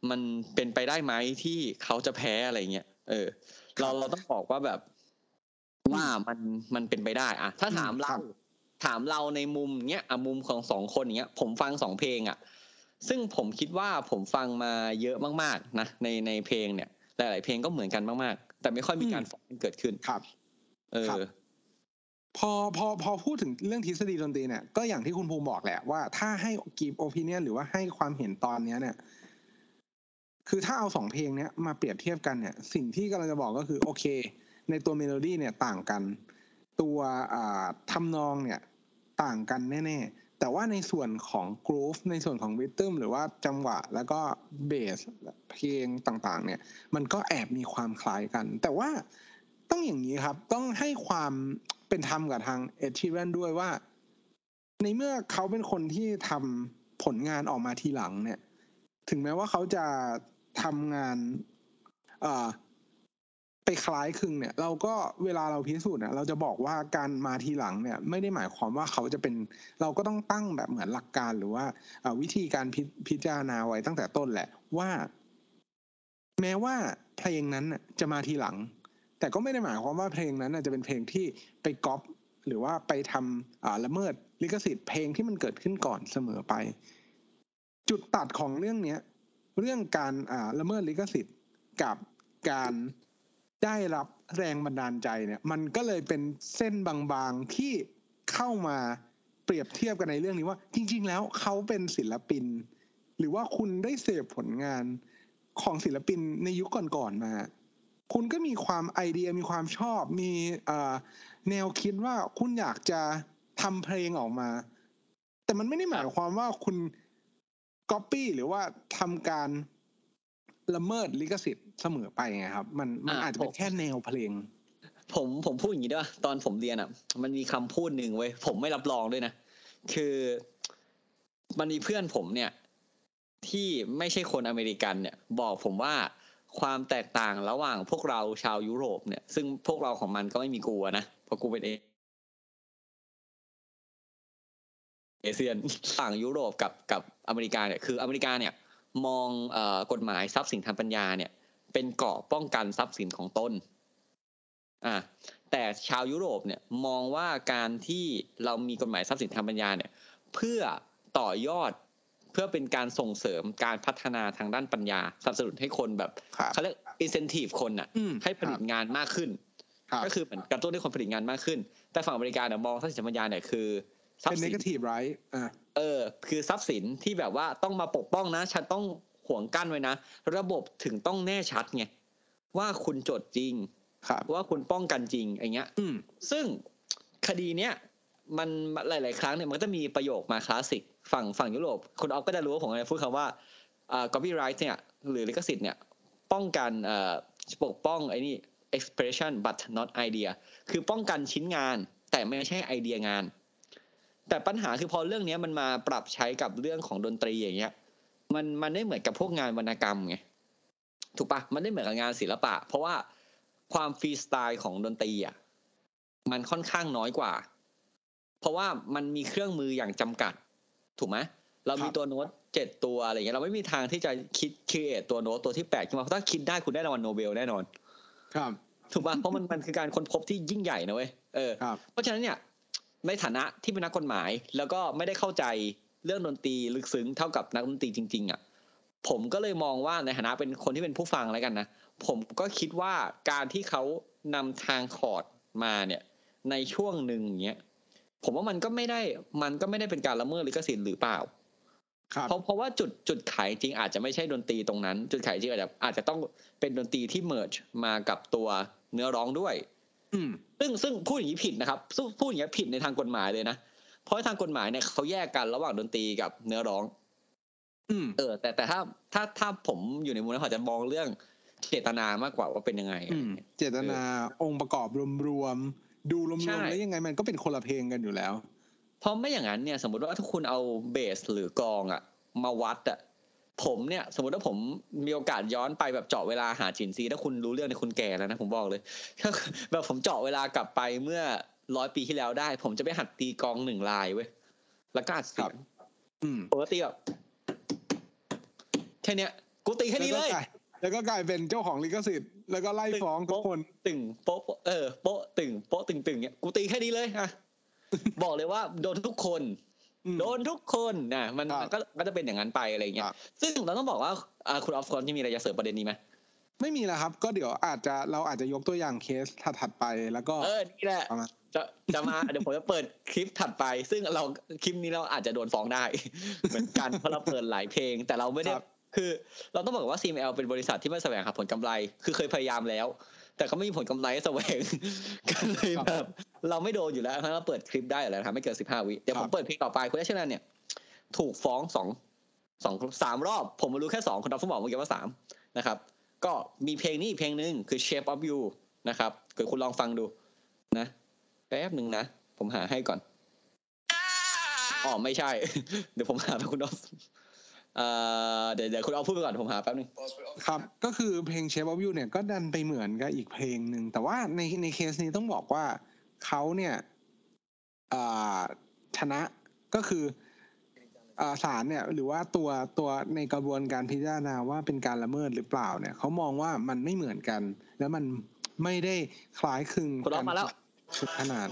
มันเป็นไปได้ไหมที่เขาจะแพ้อะไรเงี้ยเออ เราเราต้องบอกว่าแบบว่ามันมันเป็นไปได้อะถ้าถามอืมคเรารับถามเราในมุมเนี้ยอะมุมของสองคนอย่างเงี้ย ผมฟังสองเพลงอะ ซึ่งผมคิดว่าผมฟังมาเยอะมาก ๆ นะในในเพลงเนี่ย หลาย ๆ เพลงก็เหมือนกันมาก ๆ แต่ไม่ค่อยมีการฟ้องกันเกิดขึ้นครับเอครัอบพอพอพอพูดถึงเรื่องทฤษฎีดนตรีเนี่ยก็อย่างที่คุณภูมิบอกแหละว่าถ้าให้give opinion หรือว่าให้ความเห็นตอนเนี้ยเนี่ย คือถ้าเอาสองเพลงเนี้ยมาเปรียบเทียบกันเนี่ย สิ่งที่กำลังจะบอกก็คือ โอเค ในตัวเมโลดี้เนี่ยต่างกัน ตัวอ่าทำนองเนี่ย ต่างกันแน่ ๆ แต่ว่าในส่วนของ groove ในส่วนของ rhythm หรือว่าจังหวะแล้วก็เบสเพลงต่างๆ เนี่ย มันก็แอบมีความคล้ายกัน แต่ว่าต้องอย่างนี้ครับ ต้องให้ความเป็นธรรมกับทางเอช e ี a นด้วยว่า ในเมื่อเขาเป็นคนที่ทำผลงานออกมาทีหลังเนี่ย ถึงแม้ว่าเขาจะทำงานเอ่อ ไปคล้ายคลึงเนี่ย เราก็เวลาเราพิสูจน์เนี่ยเราจะบอกว่าการมาทีหลังเนี่ยไม่ได้หมายความว่าเขาจะเป็น เราก็ต้องตั้งแบบเหมือนหลักการหรือว่าวิธีการพิพจารณาไว้ตั้งแต่ต้นแหละว่า แม้ว่าเพลงนั้นจะมาทีหลัง แต่ก็ไม่ได้หมายความว่าเพลงนั้นจะเป็นเพลงที่ไปก๊อปหรือว่าไปทำอ่าละเมิดลิขสิทธิ์เพลงที่มันเกิดขึ้นก่อนเสมอไป จุดตัดของเรื่องเนี้ย เรื่องการอ่าละเมิดลิขสิทธิ์กับการ ได้รับแรงบันดาลใจเนี่ย มันก็เลยเป็นเส้นบางๆที่เข้ามาเปรียบเทียบกันในเรื่องนี้ว่า จริง ๆ แล้วเขาเป็นศิลปิน หรือว่าคุณได้เสพผลงานของศิลปินในยุคก่อนๆมา คุณก็มีความไอเดียมีความชอบ มีแนวคิดว่าคุณอยากจะทำเพลงออกมา แต่มันไม่ได้หมายความว่าคุณก๊อปปี้หรือว่าทำการ ละเมิดลิขสิทธิ์เสมอไปไงครับ มันมันอ่าอาจจะเป็นผมแค่แนวเพลง ผมผมพูดอย่างนี้ด้วยตอนผมเรียนอะ มันมีคำพูดหนึ่งเว้ยผมไม่รับรองด้วยนะ คือมันมีเพื่อนผมเนี่ย ที่ไม่ใช่คนอเมริกันเนี่ย บอกผมว่าความแตกต่างระหว่างพวกเราชาวยุโรปเนี่ย ซึ่งพวกเราของมันก็ไม่มีกูอะนะเพราะกูเป็นเอเอเชียนฝั่งยุโรปกับกับอเมริกาเนี่ยคืออเมริกาเนี่ย มองเอ่อกฎหมายทรัพย์สินทางปัญญาเนี่ย เป็นเกราะป้องกันทรัพย์สินของตนอ่าแต่ชาวยุโรปเนี่ยมองว่าการที่เรามีกฎหมายทรัพย์สินทางปัญญาเนี่ย เพื่อต่อยอดเพื่อเป็นการส่งเสริมการพัฒนาทางด้านปัญญาสนับสนุนให้คนแบบครับเขาเรียก incentive คนอะอืมให้ผลิตครับงานมากขึ้นครับก็คือเหมือนกระตุ้นให้คนผลิตงานมากขึ้น แต่ฝั่งอเมริกาเนี่ยมองทรัพย์สินทางปัญญาเนี่ยคือ ทรัพเป็นย์สิน negative right อ่าเออ คือทรัพย์สินที่แบบว่าต้องมาปกป้องนะ ฉันต้องห่วงกั้นไว้นะ ระบบถึงต้องแน่ชัดไงว่าคุณจดจริง ครับ ว่าคุณป้องกันจริงอย่างเงี้ย อืม ซึ่งคดีเนี้ยมันหลาย ๆ ครั้งเนี่ยมันก็จะมีประโยคมาคลาสสิกฝั่งฝั่งยุโรปคุณออฟก็จะรู้ว่าผมจะพูดคำว่าอ่า copyright เนี่ยหรือลิขสิทธิ์เนี่ยป้องกันเอ่อปกป้องไอ้นี่ expression but not idea คือป้องกันชิ้นงานแต่ไม่ใช่ไอเดียงาน แต่ปัญหาคือพอเรื่องเนี้ยมันมาปรับใช้กับเรื่องของดนตรีอย่างเงี้ย มันมันไม่เหมือนกับพวกงานวรรณกรรมไงถูกปะมันไม่เหมือนกับงานศิลปะ เพราะว่าความฟรีสไตล์ของดนตรีอะมันค่อนข้างน้อยกว่า เพราะว่ามันมีเครื่องมืออย่างจำกัด ถูกไหมเรามีครับตัวโน้ตเจ็ดตัวอะไรเงี้ยเราไม่มีทางที่จะคิด create ตัวโน้ตตัวที่แปดขึ้นมาเพราะถ้าคิดได้คุณได้รางวัลโนเบลแน่นอน ครับ ถูกป่ะเพราะมันมันคือการค้นพบที่ยิ่งใหญ่นะเว้ยเออครับเพราะฉะนั้นเนี่ย ในฐานะที่เป็นนักกฎหมาย แล้วก็ไม่ได้เข้าใจเรื่องดนตรีลึกซึ้งเท่ากับนักดนตรีจริง ๆ อะ ผมก็เลยมองว่าในฐานะเป็นคนที่เป็นผู้ฟังแล้วกันนะผมก็คิดว่าการที่เขานำทางคอร์ดมาเนี่ยในช่วงหนึ่งอย่างเงี้ยผมว่ามันก็ไม่ได้มันก็ไม่ได้เป็นการละเมิดลิขสิทธิ์หรือเปล่าครับเพราะเพราะว่าจุดจุดขายจริงอาจจะไม่ใช่ดนตรีตรงนั้น จุดขายจริงอาจจะอาจจะต้องเป็นดนตรีที่เมิร์จมากับตัวเนื้อร้องด้วย อืมซึ่งซึ่งพูดอย่างนี้ผิดนะครับซึ่งพูดอย่างนี้ผิดในทางกฎหมายเลยนะเพราะทางกฎหมายเนี่ยเขาแยกกันระหว่างดนตรีกับเนื้อร้อง อืมเออ แต่แต่ถ้าถ้าถ้าผมอยู่ในมุมนั้นผมจะมองเรื่องเจตนามากกว่าว่าเป็นยังไงอืมเจตนาองค์ประกอบรวมๆดูรวมใช่ๆแล้วยังไงมันก็เป็นคนละเพลงกันอยู่แล้วเพราะไม่อย่างนั้นเนี่ย สมมติว่าถ้าคุณเอาเบสหรือกลองอะมาวัดอะ ผมเนี่ยสมมติว่าผมมีโอกาสย้อนไปแบบเจาะเวลาหาจินซีถ้าคุณรู้เรื่องในยคุณแก่แล้วนะผมบอกเลยถ้าแบบผมเจาะเวลากลับไปเมื่อร้อยปีที่แล้วได้ ผมจะไปหัดตีกลองหนึ่งลายเว้ยแล้วก็อัดเสียงอืมปกติแบบแค่เนี้ยกูตีแค่นี้เลย แล้วก็กลายเป็นเจ้าของลิขสิทธิ์แล้วก็ไล่ฟ้องทุกคนตึงโป๊ะโป๊ะเออโป๊ะตึงโป๊ะตึงตึงเนี้ยกูตีแค่นี้เลยอะบอกเลยว่าโดนทุกคนอืม โดนทุกคนนะมันครับมันก็ก็จะเป็นอย่างนั้นไปอะไรเงี้คยรับซึ่งเราต้องบอกว่าอ่าคุณออฟคอนที่มีอะไรจะเสริมประเด็นนี้ไหมไม่มีแล้วครับ ก็เดี๋ยวอาจจะเราอาจจะยกตัวอย่างเคสถัดๆไปแล้วก็ เออนี่แหละประมาณจะจะมาเดี๋ยวผมจะเปิดคลิปถัดไป ซึ่งเราคลิปนี้เราอาจจะโดนฟ้องได้ เหมือนกันเพราะเราเปิดหลายเพลง แต่เราไม่ได้ครับคือ เราต้องบอกว่า CML เป็นบริษัทที่ไม่แสวงหาผลกำไร คือเคยพยายามแล้ว แต่เขาไม่มีผลกำไรให้แสวงก็เลยแบบเราไม่โดนอยู่แล้วเพราะเราเปิดคลิปได้อยู่แล้วนะครับไม่เกินสิบห้าวิเดี๋ยวผมเปิดเพลงต่อไปคุณแอชแลนเนี่ย ถูกฟ้องสองสองสามรอบ ผมมารู้แค่สองคุณดาวฟุตบอกเมื่อกี้ว่าสามนะครับ ก็มีเพลงนี้อีกเพลงหนึ่งคือ Shape of You นะครับเกิดคุณลองฟังดูนะแป๊บหนึ่งนะ ผมหาให้ก่อนอ๋อไม่ใช่ เดี๋ยวผมหาไปคุณออฟ เอ่อเดี๋ยวเดี๋ยวคุณออฟพูดไปก่อนผมหาแป๊บหนึงครับก็คือเพลง Shape of You เนี่ยก็ดันไปเหมือนกับอีกเพลงหนึ่งแต่ว่าในในเคสนี้ต้องบอกว่าเขาเนี่ยอ่าชนะก็คืออ่าศาลเนี่ยหรือว่าตัวตัวในกระบวนการพิจารณาว่าเป็นการละเมิดหรือเปล่าเนี่ยเขามองว่ามันไม่เหมือนกัน แล้วมันไม่ได้คล้ายคลึงคุณออฟมาแล้วถึงขนาด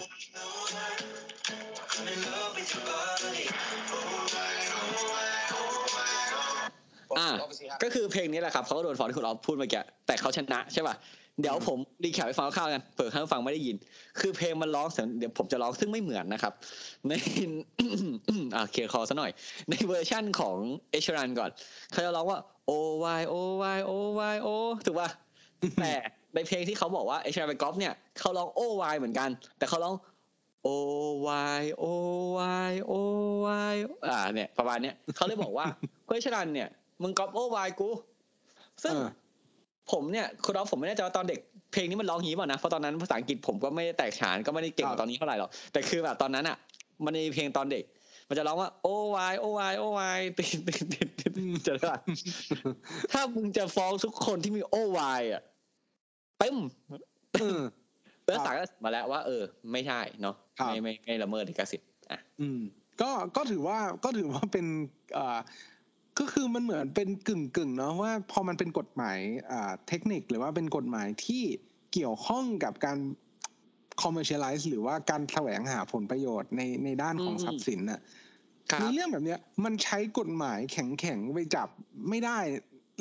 อ่าก็คือเพลงนี้แหละครับเขาก็โดนฟ้องที่คุณออฟพูดเมื่อกี้แต่เขาชนะใช่ป่ะเดี๋ยวผม recap ให้ฟังคร่าวๆกันเผื่อท่านผู้ฟังไม่ได้ยิน คือเพลงมันร้องเสียงเดี๋ยวผมจะร้องซึ่งไม่เหมือนนะครับ ในอ่า clear คอซะหน่อย ในเวอร์ชั่นของ Ed Sheeran ก่อนเขาจะร้องว่า oh I oh I oh I oh ถูกป่ะแต่ในเพลงที่เขาบอกว่า Ed Sheeran ไปก๊อปเนี่ยเขาร้อง o y เหมือนกัน แต่เขาร้อง oh I oh I oh I อ่าเนี่ยประมาณเนี้ยเขาเลยบอกว่าเฮ้ยชรันเนี่ย มึงก๊อป o y กู ซึ่งเออผมเนี่ยคุณอ๊อฟผมไม่แน่ใจว่าตอนเด็กเพลงนี้มันร้องอย่างนี้เปล่านะเพราะตอนนั้นภาษาอังกฤษผมก็ไม่ได้แตกฉานก็ไม่ได้เก่งกว่าตอนนี้เท่าไหร่หรอกแต่คือแบบตอนนั้นอะ มันในเพลงตอนเด็ก มันจะร้องว่าโอวายโอวายโอวายติดติดติดติดจะได้ปะถ้ามึงจะฟ้องทุกคนที่มีโอวายอะเต็มเออแล้วศาลก็มาแล้วว่า เออ ไม่ใช่เนาะครับไม่ไม่ไม่ละเมิดลิขสิทธิ์อะอืม ก็ก็ถือว่าก็ถือว่าเป็นอ่า ก็คือมันเหมือนเป็นกึ่งกึ่งๆเนาะว่าพอมันเป็นกฎหมายอ่าเทคนิคหรือว่าเป็นกฎหมายที่เกี่ยวข้องกับการ commercialize หรือว่าการแสวงหาผลประโยชน์ในในด้านของอืมทรัพย์สินน่ะครับในเรื่องแบบเนี้ยมันใช้กฎหมายแข็งๆไปจับไม่ได้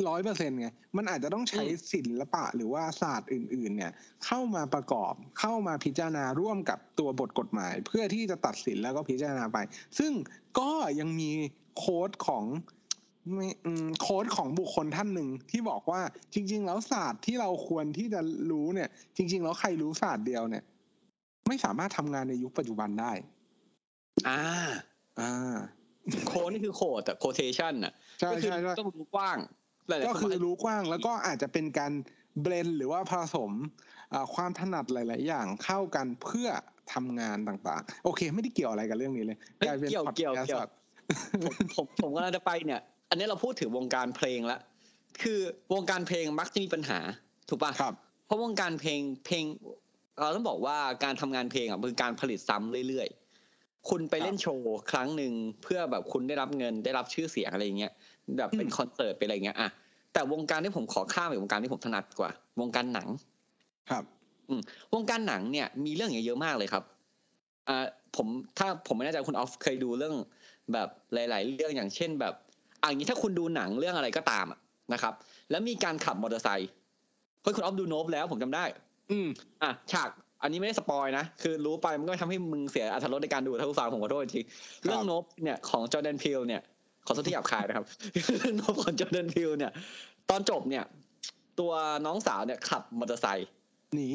ร้อยเปอร์เซ็นไงมันอาจจะต้องใช้ศิลปะหรือว่าศาสตร์อื่น ๆ เนี่ย เข้ามาประกอบเข้ามาพิจารณาร่วมกับตัวบทกฎหมาย เพื่อที่จะตัดสินแล้วก็พิจารณาไป ซึ่งก็ยังมีโค้ดของไม่อืม โค้ดของบุคคลท่านหนึ่งที่บอกว่าจริง ๆ แล้วศาสตร์ที่เราควรที่จะรู้เนี่ย จริง ๆ แล้วใครรู้ศาสตร์เดียวเนี่ย ไม่สามารถทำงานในยุคปัจจุบันได้ อ่า อ่า โคดนี่คือโคดแต่โคเทชันอะใช่ก็คือใช่ใช่ต้องรู้กว้างหลายๆก็นคือว่ารู้กว้างแล้วก็อาจจะเป็นการเบลนหรือว่าผสมอ่าความถนัดหลาย ๆ อย่างเข้ากันเพื่อทำงานต่าง ๆ โอเค ไม่ได้เกี่ยวอะไรกับเรื่องนี้เลยเฮ้ยกลายเป็นเกี่ยวพอดเกี่ยวแคสต์เกี่ยวแบบผมผมผมกำลังจะไปเนี่ย อันนี้เราพูดถึงวงการเพลงละคือวงการเพลงมักจะมีปัญหา ถูกปะครับ เพราะวงการเพลงเพลง เราต้องบอกว่าการทำงานเพลงอะคือการผลิตซ้ำเรื่อยๆ คุณไปเล่นโชว์ครั้งหนึ่งเพื่อแบบคุณได้รับเงินได้รับชื่อเสียงอะไรอย่างเงี้ยแบบเป็นอืมคอนเสิร์ตเป็นอะไรอย่างเงี้ยอะแต่วงการที่ผมขอข้ามไปวงการที่ผมถนัดกว่า วงการหนัง ครับวงการหนังเนี่ยมีเรื่องอย่างเงี้ยเยอะมากเลยครับอ่าผมถ้าผมไม่แน่ใจคุณออฟเคยดูเรื่องแบบหลาย ๆ เรื่องอย่างเช่นแบบ อะอย่างนี้ถ้าคุณดูหนังเรื่องอะไรก็ตามอะนะครับ แล้วมีการขับมอเตอร์ไซค์เฮ้ยคุณออฟดู Nope แล้วผมจำได้ อืมอะฉากอันนี้ไม่ได้ spoil นะ คือรู้ไปมันก็ทำให้มึงเสียอรรถรสในการดูท่านผู้ฟังผมขอโทษจริงๆเรื่อง Nope เนี่ยของจอร์แดนพีลเนี่ยขอโทษที่หยาบคายนะครับเรื่อง Nope ของ Jordan Peele เนี่ย ตอนจบเนี่ย ตัวน้องสาวเนี่ยขับมอเตอร์ไซค์หนี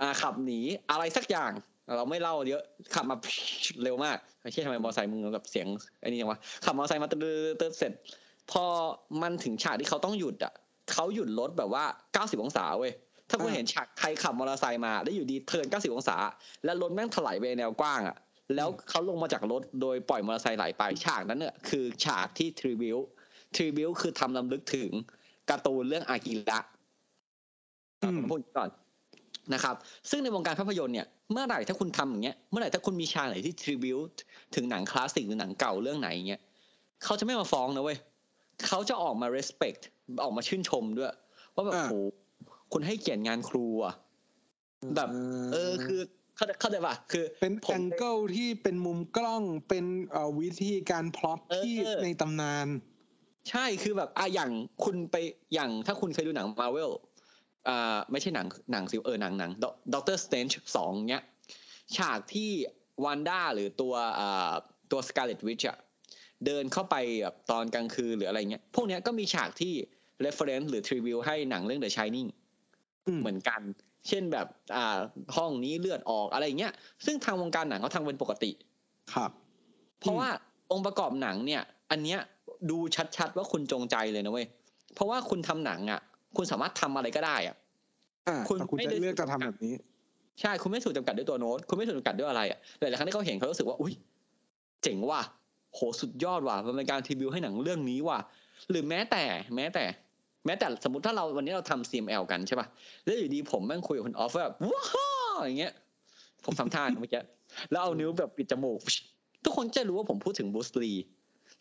อ่าขับหนีอะไรสักอย่าง เราไม่เล่าเยอะขับมาเร็วมากไม่ใช่ทำไมมอเตอร์ไซค์มึงแบบเสียงไอ้นี่ยังวะขับมอเตอร์ไซค์มาตืดๆเสร็จ พอมันถึงฉากที่เขาต้องหยุดอะเขาหยุดรถแบบว่า90องศาเว้ยถ้าคุณเห็นฉากใครขับมอเตอร์ไซค์มาแล้วอยู่ดี turn 90องศา แล้วรถแม่งถลายไปแนวกว้างอะแล้วเขาลงมาจากรถโดยปล่อยมอเตอร์ไซค์ไหลไปฉากนั้นเนี่ยคือฉากที่ทริบิวทริบิวคือทำลำลึกถึงการ์ตูนเรื่องอากิระอืมผมพูดก่อน นะครับ ซึ่งในวงการภาพยนตร์เนี่ย เมื่อไหร่ถ้าคุณทำอย่างเงี้ย เมื่อไหร่ถ้าคุณมีฉากไหนที่ทริบิวถึงหนังคลาสสิกหรือหนังเก่าเรื่องไหนอย่างเงี้ยเขาจะไม่มาฟ้องนะเว้ยเขาจะออกมา respect ออกมาชื่นชมด้วย ว่าแบบอ่าโหคุณให้เกียรติงานครูอะแบบ เออคือเข้าใจเข้าใจป่ะคือ เป็นผม angle ที่เป็นมุมกล้องเป็นเอ่อวิธีการพล็อตเออที่ในตำนาน ใช่คือแบบอะอย่างคุณไปอย่างถ้าคุณเคยดูหนังมาเวล อ่าไม่ใช่หนังหนังซิเออหนังหนัง Doctor Strange สองเนี้ยฉากที่ Wanda หรือตัวอ่าตัว Scarlet Witch อะเดินเข้าไปแบบตอนกลางคืนหรืออะไรเงี้ย พวกเนี้ยก็มีฉากที่ reference หรือ tribute ให้หนังเรื่อง The Shining อืมเหมือนกัน เช่นแบบอ่าห้องนี้เลือดออกอะไรเงี้ย ซึ่งทางวงการหนังเขาทำเป็นปกติ ครับ เพราะว่าองค์ประกอบหนังเนี่ย อันเนี้ยดูชัดๆว่าคุณจงใจเลยนะเว้ย เพราะว่าคุณทำหนังอะ คุณสามารถทำอะไรก็ได้อะอ่าคุณแต่คุณไม่จะได้เลือกจะทำแบบนี้ ใช่คุณไม่ถูกจำกัดด้วยตัวโน้ตคุณไม่ถูกจำกัดด้วยอะไรอะหลายๆครั้งที่เขาเห็นเขารู้สึกว่าอุ้ยเจ๋งว่ะโหสุดยอดว่ะมันเป็นการทีวิวให้หนังเรื่องนี้ว่ะหรือแม้แต่แม้แต่ แม้แต่สมมติถ้าเราวันนี้เราทำ CML กันใช่ป่ะแล้วอยู่ดีผมแม่งคุยกับคุณออฟว่าแบบว้าวอย่างเงี้ย ผมทำท่าเมื่อกี้แล้วเอานิ้วแบบปิดจมูกทุกคนจะรู้ว่าผมพูดถึงบูสลี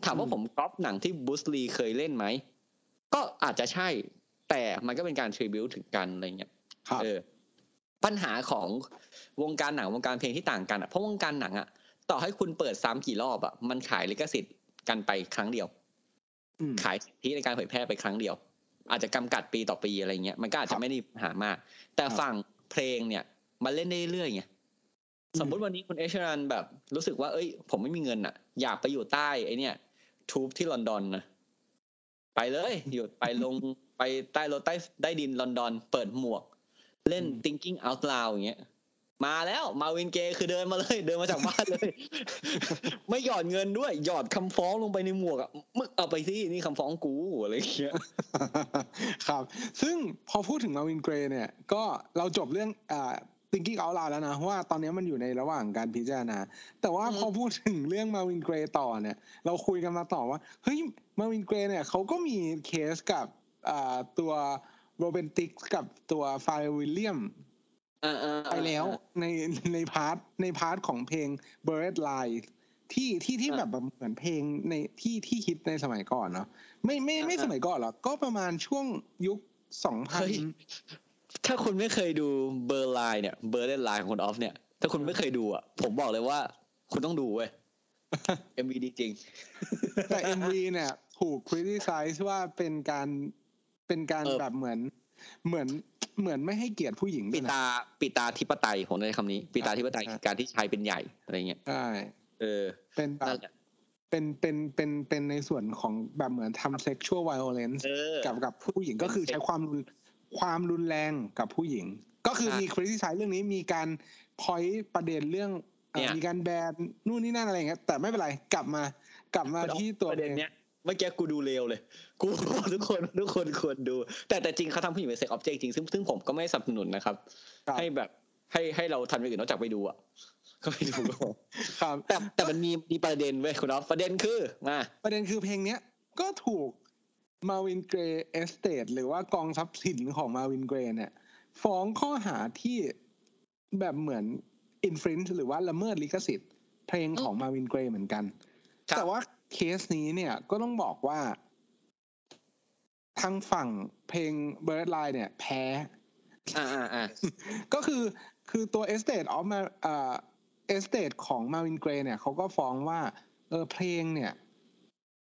ถามว่าอืมผมก๊อปหนังที่บูสลีเคยเล่นไหมก็อาจจะใช่ แต่มันก็เป็นการทริบิวถึงกันอะไรเงี้ยครับเออ ปัญหาของวงการหนังวงการเพลงที่ต่างกันอะเพราะวงการหนังอะต่อให้คุณเปิดซ้ำกี่รอบอะมันขายลิขสิทธิ์กันไปครั้งเดียวอืมขายสิทธิในการเผยแพร่ไปครั้งเดียว อาจจะกำกัดปีต่อปีอะไรเงี้ยมันก็อาจครัจะบไม่ได้มีปัญหามาก แต่ครับฝั่งเพลงเนี่ยมันเล่นได้เรื่อยๆไงอืมสมมุติวันนี้คุณเอชรันแบบ รู้สึกว่าเอ้ย ผมไม่มีเงินอะ อยากไปอยู่ใต้ไอเนี่ย ทูบที่ลอนดอนนะไปเลยอยู่ไปลง ไปใต้รถใต้ใต้ดินลอนดอน เปิดหมวก เล่น thinking out loud อย่างเงี้ย มาแล้วมาวินเกย์คือเดินมาเลย เดินมาจากบ้านเลย ไม่หยอดเงินด้วย หยอดคำฟ้องลงไปในหมวกอะมึงเอาไปที่นี่คำฟ้องกูอะไรอย่างเงี้ยครับ ซึ่งพอพูดถึงมาวินเกรเนี่ย ก็เราจบเรื่องอ่า thinking out loud แล้วนะเพราะว่าตอนนี้มันอยู่ในระหว่างการพิจารณา แต่ว่าอืมพอพูดถึงเรื่องมาวินเกรต่อเนี่ย เราคุยกันมาต่อว่า เฮ้ยMarvin Gaye เนี่ยเขาก็มีเคสกับอ่า ตัว Robin Thicke กับตัว Pharrell Williamsอ่าอ่าไปแล้วในใน part ใน part ของเพลง b u r r e d Line ที่ที่ที่แบบแบบเหมือนเพลงในที่ที่ฮิตในสมัยก่อนเนาะไม่ไม่ไม่สมัยก่อนหรอกก็ประมาณช่วงยุคสองพันเฮ้ยถ้าคุณไม่เคยดู Blurred Lines เนี่ย Blurred Lines ของคุณออฟเนี่ย ถ้าคุณไม่เคยดูอะ ผมบอกเลยว่า คุณต้องดูเว้ย MV ดีจริง แต่ MV เนี่ยถูก criticize ว่าเป็นการ เป็นการเออแบบเหมือนเหมือนเหมือนไม่ให้เกียรติผู้หญิงปิด้วยนะตาปิตาธิปไตยผมเลยคำนี้ปิตาธิปไตยอ่าคือการที่ชายเป็นใหญ่อะไรเงี้ยใช่เออ เป็นแบนั่บนแหละเป็นเป็นเป็นเป็นในส่วนของแบบเหมือนทำ sexual violence เออกับกับผู้หญิงก็คือใช้ความรุนความรุนแรงกับผู้หญิง ก็คือใช่มี criticize เรื่องนี้มีการ point ประเด็นเรื่องเอ่อเนี่ยมีการแบนนู่นนี่นั่นอะไรอย่างเงี้ยแต่ไม่เป็นไรกลับมากลับมาที่ตัวประเด็นองเนี้ย เมื่อกี้กูดูเร็วเลย กูบอกทุกคนทุกคนควรดู แต่แต่จริงเขาทำผู้หญิงเป็นเซ็กออบเจกต์จริงซึ่งซึ่งผมก็ไม่สนับสนุนนะครับครับให้แบบให้ให้เราทำอย่างอื่นนอกจากไปดูอะก็ไปดูก็พอครับแต่แต่มันมีมีประเด็นเว้ยคุณอ๊อฟประเด็นคือมาประเด็นคือเพลงเนี้ยก็ถูกMarvin Gaye Estate หรือว่ากองทรัพย์สินของ Marvin Gaye เนี่ยฟ้องข้อหาที่แบบเหมือนอินฟ i น g e หรือว่าละเมิดลิขสิทธิ์ เพลงของ Marvin Gaye เหมือนกันครับแต่ว่า เคสนี้เนี่ยก็ต้องบอกว่าทางฝั่งเพลง Blurred Lines เนี่ย แพ้ อ่าอ่าอ่าก็คือคือตัว Estate of มาเอ่อ Estate ของ Marvin Gaye เนี่ยเขาก็ฟ้องว่า เออเพลงเนี่ย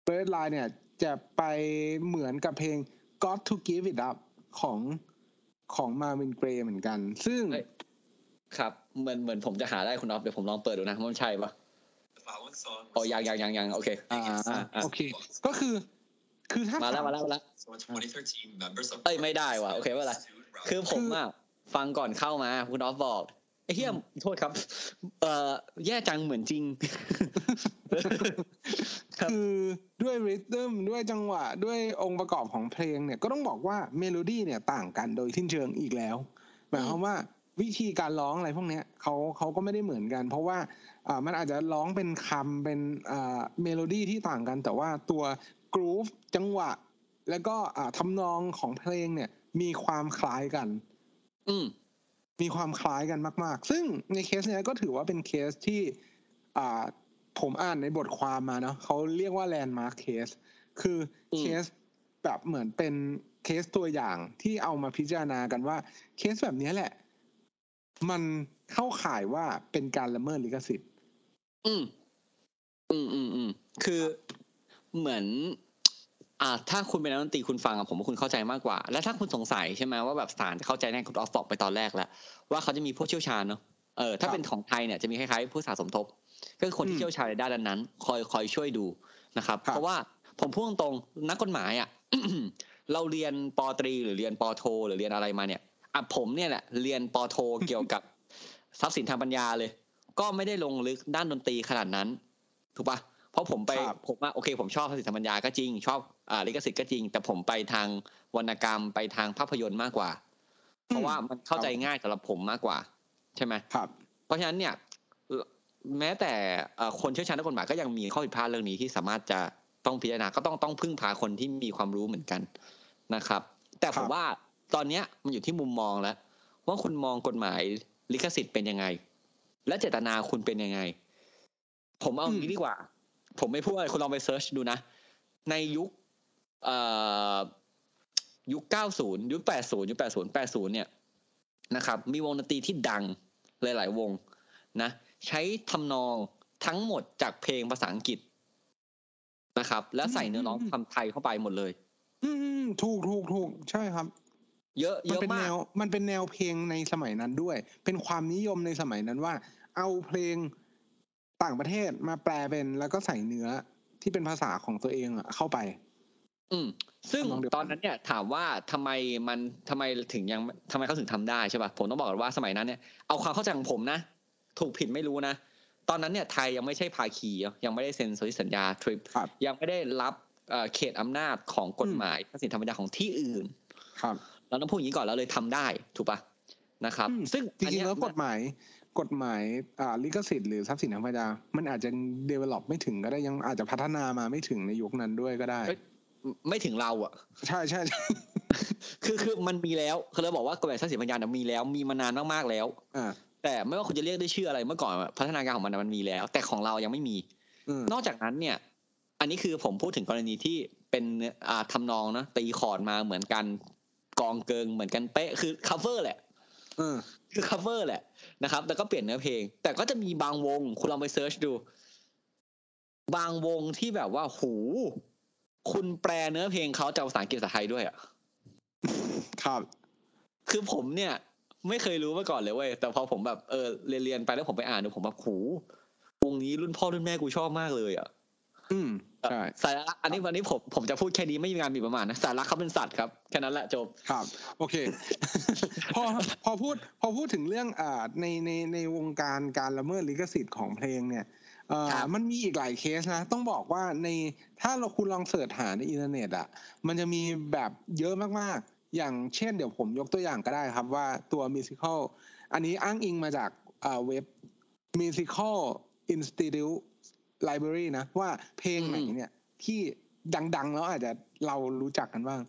Bird Line เนี่ยจะไปเหมือนกับเพลง Got to Give It Up ของของ Marvin Gaye เหมือนกัน ซึ่งเอ้ยครับ เหมือนเหมือนผมจะหาได้คุณอ๊อฟเดี๋ยวผมลองเปิดดูนะว่ามันใช่ปะ The following song อ๋อยังยังยังยังโอเคอ่าอ่าอ่าโอเค ก็คือ คือถ้ามาแล้วถมาแล้วมาแล้ว So in 2013, members of เอ้ยไม่ได้ว่ะโอเคไม่เป็นไรคือผมอะฟังก่อนเข้ามาคุณอ๊อฟบอกไอ้เฮียโทษครับ เอ่อแย่จังเหมือนจริงครับคือด้วย rhythm ด้วยจังหวะ ด้วยองค์ประกอบของเพลงเนี่ยก็ต้องบอกว่าเมโลดี้เนี่ยต่างกันโดยสิ้นเชิงอีกแล้วหมายความว่า วิธีการร้องอะไรพวกเนี้ยเขาเขาก็ไม่ได้เหมือนกัน เพราะว่าอ่ามันอาจจะร้องเป็นคำเป็นอ่าเมโลดี้ที่ต่างกัน แต่ว่าตัว groove จังหวะ แล้วก็อ่าทำนองของเพลงเนี่ย มีความคล้ายกัน อืมมีความคล้ายกันมาก ๆ ซึ่งในเคสเนี้ยก็ถือว่าเป็นเคสที่อ่าผมอ่านในบทความมาเนาะเขาเรียกว่า landmark case คืออมเคสแบบเหมือนเป็นเคสตัวอย่างที่เอามาพิจารณากันว่าเคสแบบเนี้ยแหละ มันเข้าข่ายว่าเป็นการละเมิดลิขสิทธิ์ อืม อืมอืมอืมคือเหมือน อ่า ถ้าคุณเป็นนักดนตรีคุณฟังอะผมว่าคุณเข้าใจมากกว่า แล้วถ้าคุณสงสัยใช่ไหมว่าแบบสารจะเข้าใจแน่คุณออฟบอกไปตอนแรกแล้ว ว่าเขาจะมีผู้เชี่ยวชาญเนาะเออถ้าครับเป็นของไทยเนี่ยจะมีคล้ายๆผู้สาสมทบ ก็คือคนอืที่มเชี่ยวชาญในด้านนั้นๆคอยคอยช่วยดูนะครับครับ เพราะว่าผมพูดตรงๆนักกฎหมายอะเราเรียนปอตรีหรือเรียนปอโท หรือเรียนอะไรมาเนี่ย อะผมเนี่ยแหละเรียนปอโทเกี่ยวกับทรัพย์สินทางปัญญาเลย ก็ไม่ได้ลงลึกด้านดนตรีขนาดนั้น ถูกปะเพราะผมไปครับผมว่าโอเค ผมชอบทรัพย์สินทางปัญญาก็จริง ชอบอ่าลิขสิทธิ์ก็จริง แต่ผมไปทางวรรณกรรมไปทางภาพยนตร์มากกว่า เพราะว่ามันเข้าใจง่ายสำหรับผมมากกว่า ใช่ไหมครับ เพราะฉะนั้นเนี่ยเอ่อแม้แต่เอ่อคนเชี่ยวชาญด้านกฎหมายก็ยังมีข้อผิดพลาดเรื่องนี้ที่สามารถจะต้องพิจารณาก็ต้องต้องพึ่งพาคนที่มีความรู้เหมือนกันนะครับ แต่ผครัมบว่า ตอนเนี้ยมันอยู่ที่มุมมองแล้ว ว่าคุณมองกฎหมายลิขสิทธิ์เป็นยังไง และเจตนาคุณเป็นยังไง ผมเอาอย่างนี้ดีกว่า ผมไม่พูดอะไรคุณลองไปเซิร์ชดูนะ ในยุคเอ่อยุค 90 ยุค 80 ยุค 80 80 เนี่ยนะครับ มีวงดนตรีที่ดังหลาย ๆ วงนะ ใช้ทำนองทั้งหมดจากเพลงภาษาอังกฤษนะครับ แล้วใส่เนื้อร้องคำไทยเข้าไปหมดเลย อืมถูกถูกถูกใช่ครับ เยอะมันเยอะเป็นมาแนกวมันเป็นแนวเพลงในสมัยนั้นด้วย เป็นความนิยมในสมัยนั้นว่า เอาเพลงต่างประเทศมาแปลเป็นแล้วก็ใส่เนื้อที่เป็นภาษาของตัวเองอะเข้าไป อืม ซึ่งทำนองเดียวกันตอนนั้นเนี่ย ถามว่าทำไมมันทำไมถึงยังทำไมเขาถึงทำได้ใช่ป่ะผมต้องบอกก่อนว่าสมัยนั้นเนี่ยเอาความเข้าใจของผมนะถูกผิดไม่รู้นะตอนนั้นเนี่ยไทยยังไม่ใช่ภาคีเนอะยังไม่ได้เซ็นสนธิสัญญาทริปครับยังไม่ได้รับเอ่อเขตอำนาจของกฎหมายทรัพย์สินทางปัญญาของที่อื่น ครับ เราต้องพูดอย่างนี้ก่อนแล้วเลยทำได้ถูกป่ะนะครับอืมซึ่งจอันริงเนี้ๆยแล้วกฎหมายกฎหมายอ่าลิขสิทธิ์หรือทรัพย์สินทางปัญญามันอาจจะ develop ไม่ถึงก็ได้ยังอาจจะพัฒนามาไม่ถึงในยุคนั้นด้วยก็ได้ ไม่ถึงเราอะ ใช่ใช่ใช่คือคือมันมีแล้วคือเราบอกว่ากฎหมายทรัพย์สินปัญญาเนี่ยมีแล้วมีมานานมากๆแล้วอ่าแต่ไม่ว่าคุณจะเรียกด้วยชื่ออะไรเมื่อก่อนอะพัฒนาการของมันอะมันมีแล้ว แต่ของเรายังไม่มีอืมนอกจากนั้นเนี่ย อันนี้คือผมพูดถึงกรณีที่เป็นเนื้ออ่าทำนองนะตีคอร์ดมาเหมือนกัน กลองเกลิงเหมือนกันเป๊ะคือ cover แหละเออคือ cover แหละนะครับ แต่ก็เปลี่ยนเนื้อเพลง แต่ก็จะมีบางวง คุณลองไป search ดู บางวงที่แบบว่าหู คุณแปลเนื้อเพลงเขาจากภาษาอังกฤษภาษาไทยด้วยอะครับ คือผมเนี่ย ไม่เคยรู้มาก่อนเลยเว้ยแต่พอผมแบบเออเรียนเรียนไปแล้วผมไปอ่านดูผมแบบหูวงนี้รุ่นพ่อรุ่นแม่กูชอบมากเลยอะ อืมใช่สาระอันนี้วันนี้ผมผมจะพูดแค่นี้ไม่มีงานมีประมาณนะสาระเขาเป็นสัตว์ครับแค่นั้นแหละจบครับ โอเค พอพอพูดพอพูดถึงเรื่องอ่าในในในวงการการละเมิดลิขสิทธิ์ของเพลงเนี่ยเอ่อครับมันมีอีกหลายเคสนะ ต้องบอกว่าในถ้าเราคุณลอง search หาในอินเทอร์เน็ตอะ มันจะมีแบบเยอะมากๆ อย่างเช่นเดี๋ยวผมยกตัวอย่างก็ได้ครับว่าตัว musical อันนี้อ้างอิงมาจากอ่าเว็ บ musical institute library นะ ว่าเพลงไหนเนี่ย ที่ดัง ๆ แล้วอาจจะเรารู้จักกันบ้าง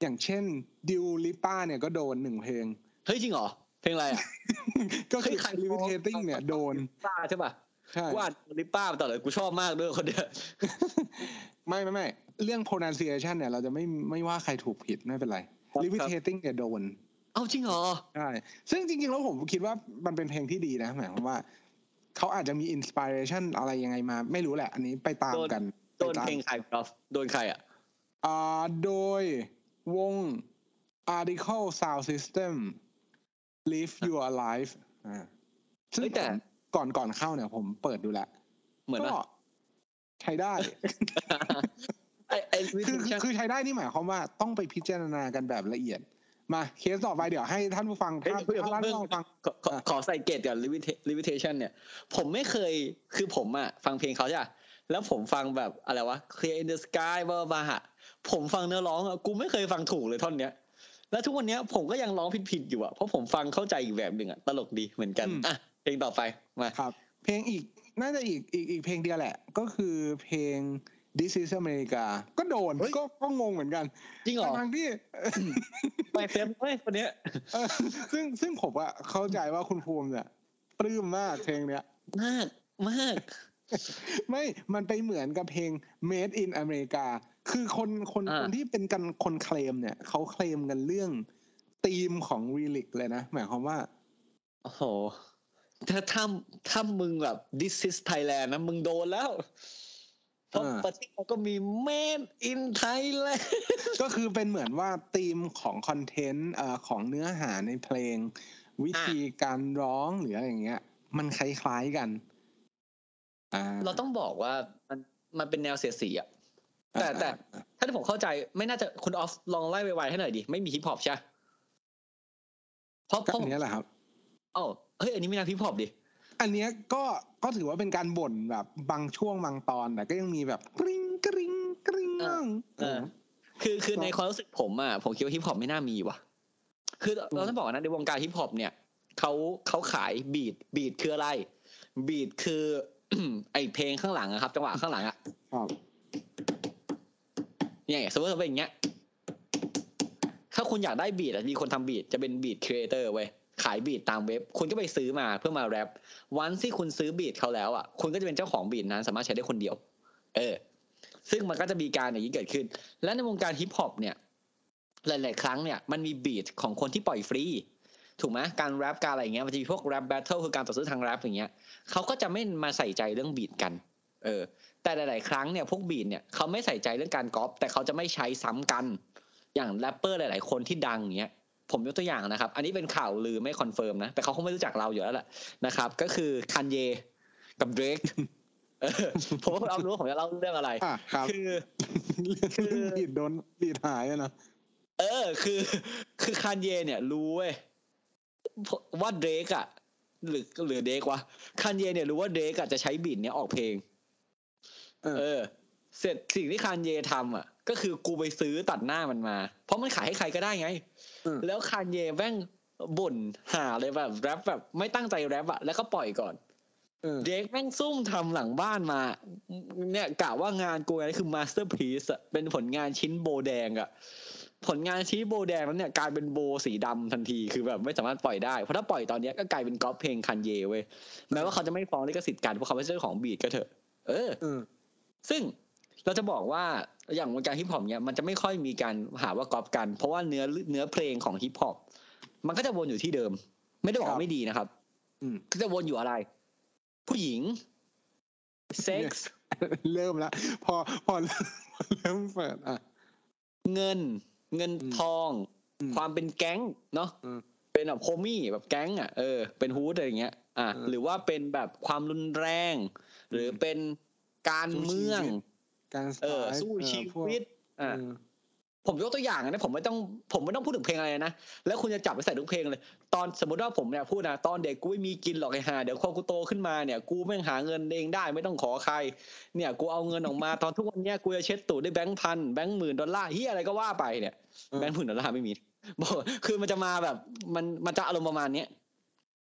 อย่างเช่นดิวลิป้าเนี่ยก็โดนหนึ่งเพลง เฮ้ยจริงเหรอ เพลงอะไรอะ ก็คือเฮ้ยใคร levitating เนี่ยโดนป้าใช่ป่ะใช่กูอ่านลิปป้ามาตลอดเลยกูชอบมากด้วยคนเดียวไม่ไม่ไม่เรื่อง pronunciation เนี่ย เราจะไม่ไม่ว่าใครถูกผิดไม่เป็นไรครับ levitating เนี่ยโดน เอ้าจริงเหรอ ใช่ ซึ่งจริงๆ แล้วผมคิดว่ามันเป็นเพลงที่ดีนะหมายความว่า เขาอาจจะมีอินสปิเรชันอะไรยังไงมา ไม่รู้แหละ อันนี้ไปตามโดนกันโดนไปตามเพลงใครครับโดนใครอะอ่าโดยวง article sound system live your life อ่าซึ่งเฮ้ยแต่ผมก่อนก่อนเข้าเนี่ยผมเปิดดูแล้วเหมือนก็ว่าใช้ได้ไอไอวิคือธีคือคือใช้ได้นี่หมายความว่าต้องไปพิจารณากันแบบละเอียด มาเคสต่อไปเดี๋ยวให้ท่านผู้ฟังเฮ้ยถ้าเดี๋ยวถ้าท่านเพิ่งผู้ฟังขอขอขอใส่เกตกับ limita- limitation เนี่ย ผมไม่เคยคือผมอะฟังเพลงเขาใช่ปะแล้วผมฟังแบบอะไรวะ clear in the sky บ้าบ้าอะผมฟังเนื้อร้องอะกูไม่เคยฟังถูกเลยท่อนเนี้ยแล้วทุกวันเนี้ยผมก็ยังร้องผิดๆอยู่อะเพราะผมฟังเข้าใจอีกแบบหนึ่งอะตลกดีเหมือนกันอะเพลงต่อไปมาครับ เพลงอีกน่าจะอีกอีกอีกเพลงเดียวแหละ ก็คือเพลง This is America ก็โดนเฮ้ยก็ก็งงเหมือนกัน จริงเหรอทั้งๆที่ไปเฟมเฮ้ยคนเนี้ยเออซึ่งซึ่งผมอะเข้าใจว่าคุณภูมิเนี่ยปลื้มมากเพลงเนี้ย มากมาก ไม่ มันไปเหมือนกับเพลง Made in America คือคนคนอ่าคนที่เป็นกันคนเคลมเนี่ย เขาเคลมกันเรื่องธีมของ r e l i c เลยนะ หมายความว่า โอ้โห ถ้าถ้าถ้ามึงแบบ this is Thailand นะ มึงโดนแล้ว เพราะอ่าประเทศเราก็มี made in Thailand ก็คือเป็นเหมือนว่าธีมของคอนเทนต์เอ่อของเนื้อหาในเพลง วิธีการร้องหรืออะไรอย่างเงี้ย มันคล้ายๆกันอ่าเราต้องบอกว่ามันมันเป็นแนวเสียดสีอะแต่อ่าแต่อ่าถ้าที่ผมเข้าใจไม่น่าจะคุณออฟลองไล่ไวๆให้หน่อยดิไม่มีฮิปฮอปใช่ปะเพราะเพก็ราะอันเนี้ยแหละครับเอ้าเฮ้ยอันนี้ไม่น่าฮิปฮอปดิ อันเนี้ยก็ก็ถือว่าเป็นการบ่นแบบบางช่วงบางตอนแต่ก็ยังมีแบบกริ๊งกริ๊งกริ๊งเออเออเออคือคือครับในความรู้สึกผมอะผมคิดว่าฮิปฮอปไม่น่ามีว่ะ คือเราอืมต้องบอกนะในวงการฮิปฮอปเนี่ยเขาเขาขาย beat beat คืออะไร beat คือไอเพลงข้างหลังอะครับ จังหวะข้างหลังอะครับเนี่ยสมมติว่าเป็นอย่างเงี้ย ถ้าคุณอยากได้ beat อะมีคนทำ beat จะเป็น beat creator เว้ย ขาย beat ตามเว็บ คุณก็ไปซื้อมาเพื่อมาแร็ปวันที่คุณซื้อ beat เขาแล้วอะคุณก็จะเป็นเจ้าของ beat นั้น สามารถใช้ได้คนเดียว เออ ซึ่งมันก็จะมีการอย่างนี้เกิดขึ้น และในวงการฮิปฮอปเนี่ยหลาย ๆ ครั้งเนี่ยมันมี beat ของคนที่ปล่อยฟรีถูกไหมการแร็ปการอะไรเงี้ยมันจะมีพวก rap battle คือการต่อสู้ทางแร็ปอย่างเงี้ยเขาก็จะไม่มาใส่ใจเรื่อง beat กัน เออ แต่หลาย ๆ ครั้งเนี่ยพวก beat เนี่ยเขาไม่ใส่ใจเรื่องการก๊อปแต่เขาจะไม่ใช้ซ้ำกัน อย่างแร็ปเปอร์หลาย ๆ คนที่ดังอย่างเงี้ย ผมยกตัวอย่างนะครับ อันนี้เป็นข่าวลือไม่ confirm นะ แต่เขาคงไม่รู้จักเราอยู่แล้วแหละนะครับ ก็คือคันเยกับ Drake ผมว่าคุณเอารู้ว่าผมจะเล่าเรื่องอะไรอะครับคือเรื่อง beat โดนบีดหายอะนะเออ คือ คือคันเยเนี่ยรู้เว้ยว่าเดรกอะหรือหรือเดรกวะคันเยเนี่ยรู้ว่าเดรกอะจะใช้บีทเนี้ยออกเพลงเออเออ เสร็จสิ่งที่คันเยทำอะ ก็คือกูไปซื้อตัดหน้ามันมา เพราะมันขายให้ใครก็ได้ไงอืมแล้วคันเยแม่งบ่นหาเลยแบบแรปแบบไม่ตั้งใจแรปอะแล้วก็ปล่อยก่อนเออเด็กแม่งซุ่มทำหลังบ้านมา เนี่ยกะว่างานกูนี่คือ masterpiece อะเป็นผลงานชิ้นโบแดงอะผลงานชิ้นโบแดงนั้นเนี่ยกลายเป็นโบสีดำทันทีคือแบบไม่สามารถปล่อยได้เพราะถ้าปล่อยตอนเนี้ยก็กลายเป็นก๊อปเพลงคันเยเว้ยแม้ว่าเขาจะไม่ฟ้องลิขสิทธิ์กันเพราะเขาไม่ใช่เจ้าของ beat ก็เถอะ เออเออซึ่ง เราจะบอกว่าอย่างวงการฮิปฮอปเนี่ยมันจะไม่ค่อยมีการหาว่าก๊อปกัน เพราะว่าเนื้อเนื้อเพลงของฮิปฮอปมันก็จะวนอยู่ที่เดิม ไม่ได้บอกครับว่าไม่ดีนะครับ อืมก็จะวนอยู่อะไร ผู้หญิงเซ็กส์เริ่มแล้วพอพอเริ่มเปิดอะเงิน เงินอืมทองอืมความเป็นแก๊งเนาะอืมเป็นแบบโฮมี่แบบแก๊ง อะเออเป็นฮูดอะไรอย่างเงี้ย อะเออหรือว่าเป็นแบบความรุนแรง หรือเป็นการสู้ชีวิตเมือง การเออสไตล์สู้เออชีพวกวิตอะเออผมยกตัวอย่างนะผมไม่ต้องผมไม่ต้องพูดถึงเพลงอะไรนะแล้วคุณจะจับไปใส่ทุกเพลงเลย ตอนสมมติว่าผมเนี่ยพูดนะตอนเด็กกูไม่มีกินหรอกไอ้ห่าเดี๋ยวพอกูโตขึ้นมาเนี่ย กูแม่งหาเงินเองได้ไม่ต้องขอใคร เนี่ย กูเอาเงินออกมาตอนทุกวันเนี้ยกูจะเช็ดตูดด้วยแบงค์พันแบงค์หมื่นดอลลาร์เฮียอะไรก็ว่าไปเนี่ยเออแบงค์หมื่นดอลลาร์ไม่มีบอกคือมันจะมาแบบ มันมันจะอารมณ์ประมาณเนี้ย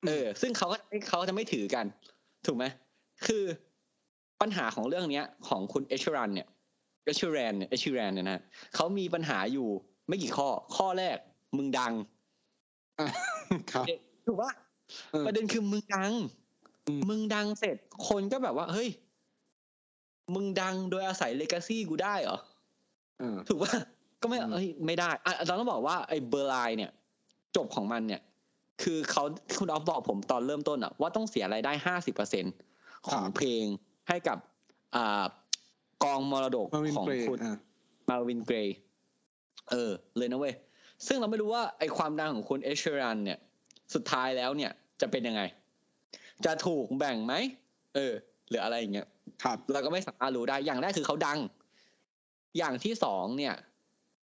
เออ ซึ่งเขาก็เขาจะไม่ถือกัน ถูกไหมคือ ปัญหาของเรื่องเนี้ยของคุณเอชรันเนี่ยเอชรันเนี่ยเอชรันเนี่ยนะเขามีปัญหาอยู่ไม่กี่ข้อ ข้อแรกมึงดังอะครับถูกปะเออประเด็นคือมึงดังอืมมึงดังเสร็จ คนก็แบบว่า เฮ้ย มึงดังโดยอาศัยเลกาซี่กูได้เหรอเออถูกป่ะก็ไม่อืมเอ้ยไม่ได้อะเราต้องบอกว่าไอ้เบอร์ไลน์เนี่ย จบของมันเนี่ย คือเขาคุณออฟบอกผมตอนเริ่มต้นอะว่าต้องเสียรายได้ห้าสิบเปอร์เซ็นของเพลง ให้กับอ่ากองมรดกมาวินของเกรย์คุณอะมาวินเกรย์เออ เลยนะเว้ย ซึ่งเราไม่รู้ว่าไอความดังของคุณเอชเชอรันเนี่ย สุดท้ายแล้วเนี่ยจะเป็นยังไง จะถูกแบ่งไหม เออ หรืออะไรอย่างเงี้ย ครับ เราก็ไม่สามารถรู้ได้ อย่างแรกคือเขาดัง อย่างที่สองเนี่ย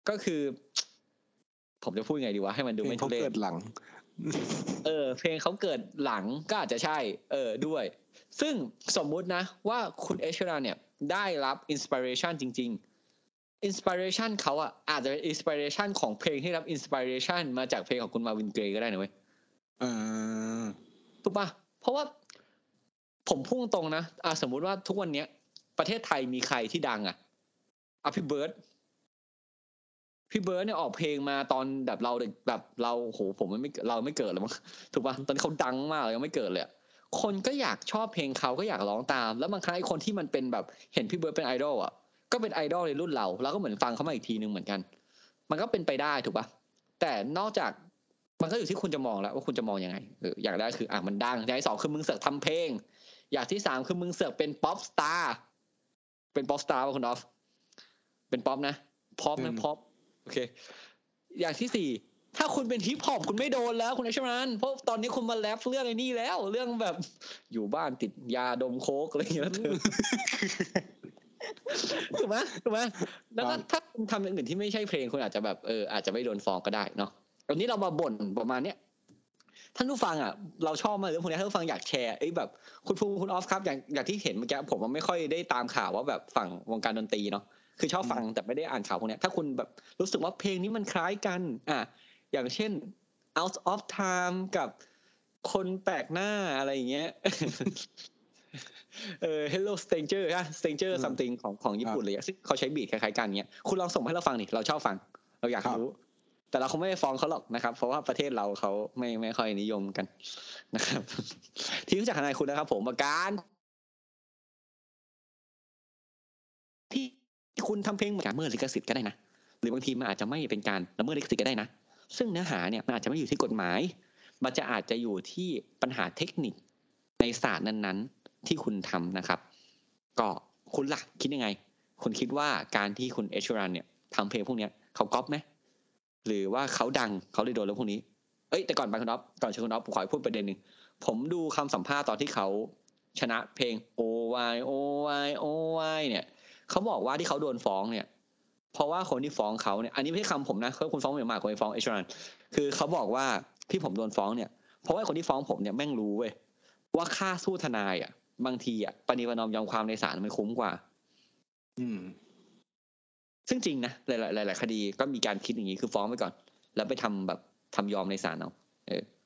ก็คือ ผมจะพูดไงดีวะ ให้มันดูเพลไม่งทุเขาเรศเกิดหลัง เออ เพลงเขาเกิดหลังก็อาจจะใช่ เออ ด้วย ซึ่งสมมุตินะว่าคุณ Ed Sheeran เนี่ยได้รับ inspiration จริง ๆ inspiration เขาอะอาจจะเป็น inspiration ของเพลงที่รับ inspiration มาจากเพลงของคุณ Marvin Gaye ก็ได้นะเว้ยเออถูกปะเพราะว่าผมพุ่งตรงๆนะอะสมมุติว่าทุกวันเนี้ย ประเทศไทยมีใครที่ดังอะอะพี่เบิร์ดพี่เบิร์ดเนี่ยออกเพลงมาตอนแบบเราเด็กแบบเราโหผมไม่เราไม่เกิดเลยมั้งถูกปะตอนนี้เขาดังมากเลยยังไม่เกิดเลยอะ คนก็อยากชอบเพลงเขาก็อยากร้องตาม แล้วบางครั้งไอ้คนที่มันเป็นแบบเห็นพี่เบิร์ดเป็นไอดอลอะก็เป็นไอดอลในรุ่นเราเราก็เหมือนฟังเขามาอีกทีนึงเหมือนกัน มันก็เป็นไปได้ถูกปะแต่นอกจากมันก็อยู่ที่คุณจะมองแล้วว่าคุณจะมองยังไงเอออย่างแรกคืออะมันดังอย่างที่สองคือมึงเสือกทำเพลง อย่างที่สามคือมึงเสือกเป็นป๊อปสตาร์เป็นป๊อปสตาร์ป่ะคุณออฟเป็นป๊อปนะป๊อปเป็นะนป๊อปโอเค อย่างที่สี่ ถ้าคุณเป็นฮิปฮอปคุณไม่โดนแล้วคุณไอชมานเพราะตอนนี้คุณมาแรปเรื่องไอ้นี่แล้ว เรื่องแบบอยู่บ้านติดยาดมโค้กอะไรอย่างเงี้ยแล้วเธอถูกไหมถูกไหมแล้วก็ถ้าคุณทำอย่างอื่นที่ไม่ใช่เพลงคุณอาจจะแบบเอออาจจะไม่โดนฟ้องก็ได้เนาะวันนี้เรามาบ่นประมาณเนี้ยท่านผู้ฟังอะเราชอบมากเรื่องพวกนี้ท่านผู้ฟังอยากแชร์เอ้ยแบบ คุณภูมิคุณออฟครับอย่างอย่างที่เห็นเมื่อกี้ผมว่าไม่ค่อยได้ตามข่าวว่าแบบฝั่งวงการดนตรีเนาะคือชอบฟังแต่ไม่ได้อ่านข่าวพวกเนี้ยถ้าคุณแบบรู้สึกว่าเพลงนี้มันคล้ายกัน อะ อย่างเช่น out of time กับคนแปลกหน้าอะไรอย่างเงี้ยเออ hello stranger ฮะ stranger อืม something ของของญี่ปุ่นเลยอะซึ่งเขาใช้บีทคล้ายๆกันเงี้ยคุณลองส่งมาให้เราฟังดิเราชอบฟัง เราอยากครับรู้ แต่เราคงไม่ไปฟ้องเขาหรอกนะครับ เพราะว่าประเทศเราเขาไม่ไม่ค่อยนิยมกันนะครับ ที่รู้จักทนายคุณนะครับ ผมประการที่คุณทำเพลงเหมือนการละเมิดลิขสิทธิ์ก็ได้นะหรือบางทีมันอาจจะไม่เป็นการละเมิดลิขสิทธิ์ก็ได้นะ ซึ่งเนื้อหาเนี่ยมันอาจจะไม่อยู่ที่กฎหมาย มันจะอาจจะอยู่ที่ปัญหาเทคนิคในศาสตร์นั้นๆ ที่คุณทำนะครับ ก็คุณหลักคิดยังไง คุณคิดว่าการที่คุณเอชรันเนี่ยทำเพลงพวกเนี้ยเขาก๊อปไหมหรือว่าเขาดังเขาเลยโดนเรื่องพวกนี้เอ้ยแต่ก่อนไปคุณอ๊อฟก่อนเชิญคุณอ๊อฟผมขอพูดประเด็นหนึ่งผมดูคำสัมภาษณ์ตอนที่เขาชนะเพลง O Y O Y O Y เนี่ยเขาบอกว่าที่เขาโดนฟ้องเนี่ย เพราะว่าคนที่ฟ้องเขาเนี่ยอันนี้ไม่ใช่คำผมนะเขาคุณฟ้องเหมียวหมากคนที่ฟ้องเอชรันคือเขาบอกว่าที่ผมโดนฟ้องเนี่ยเพราะว่าคนที่ฟ้องผมเนี่ยแม่งรู้เว้ยว่าค่าสู้ทนายอะ บางทีอะปณิประนอมยอมความในศาลมันคุ้มกว่า อืม ซึ่งจริงนะหลายๆหลายๆคดีก็มีการคิดอย่างนี้คือฟ้องไปก่อน แล้วไปทำแบบทำยอมในศาลเอาเออ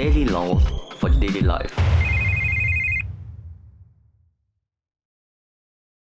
Daily laws for daily life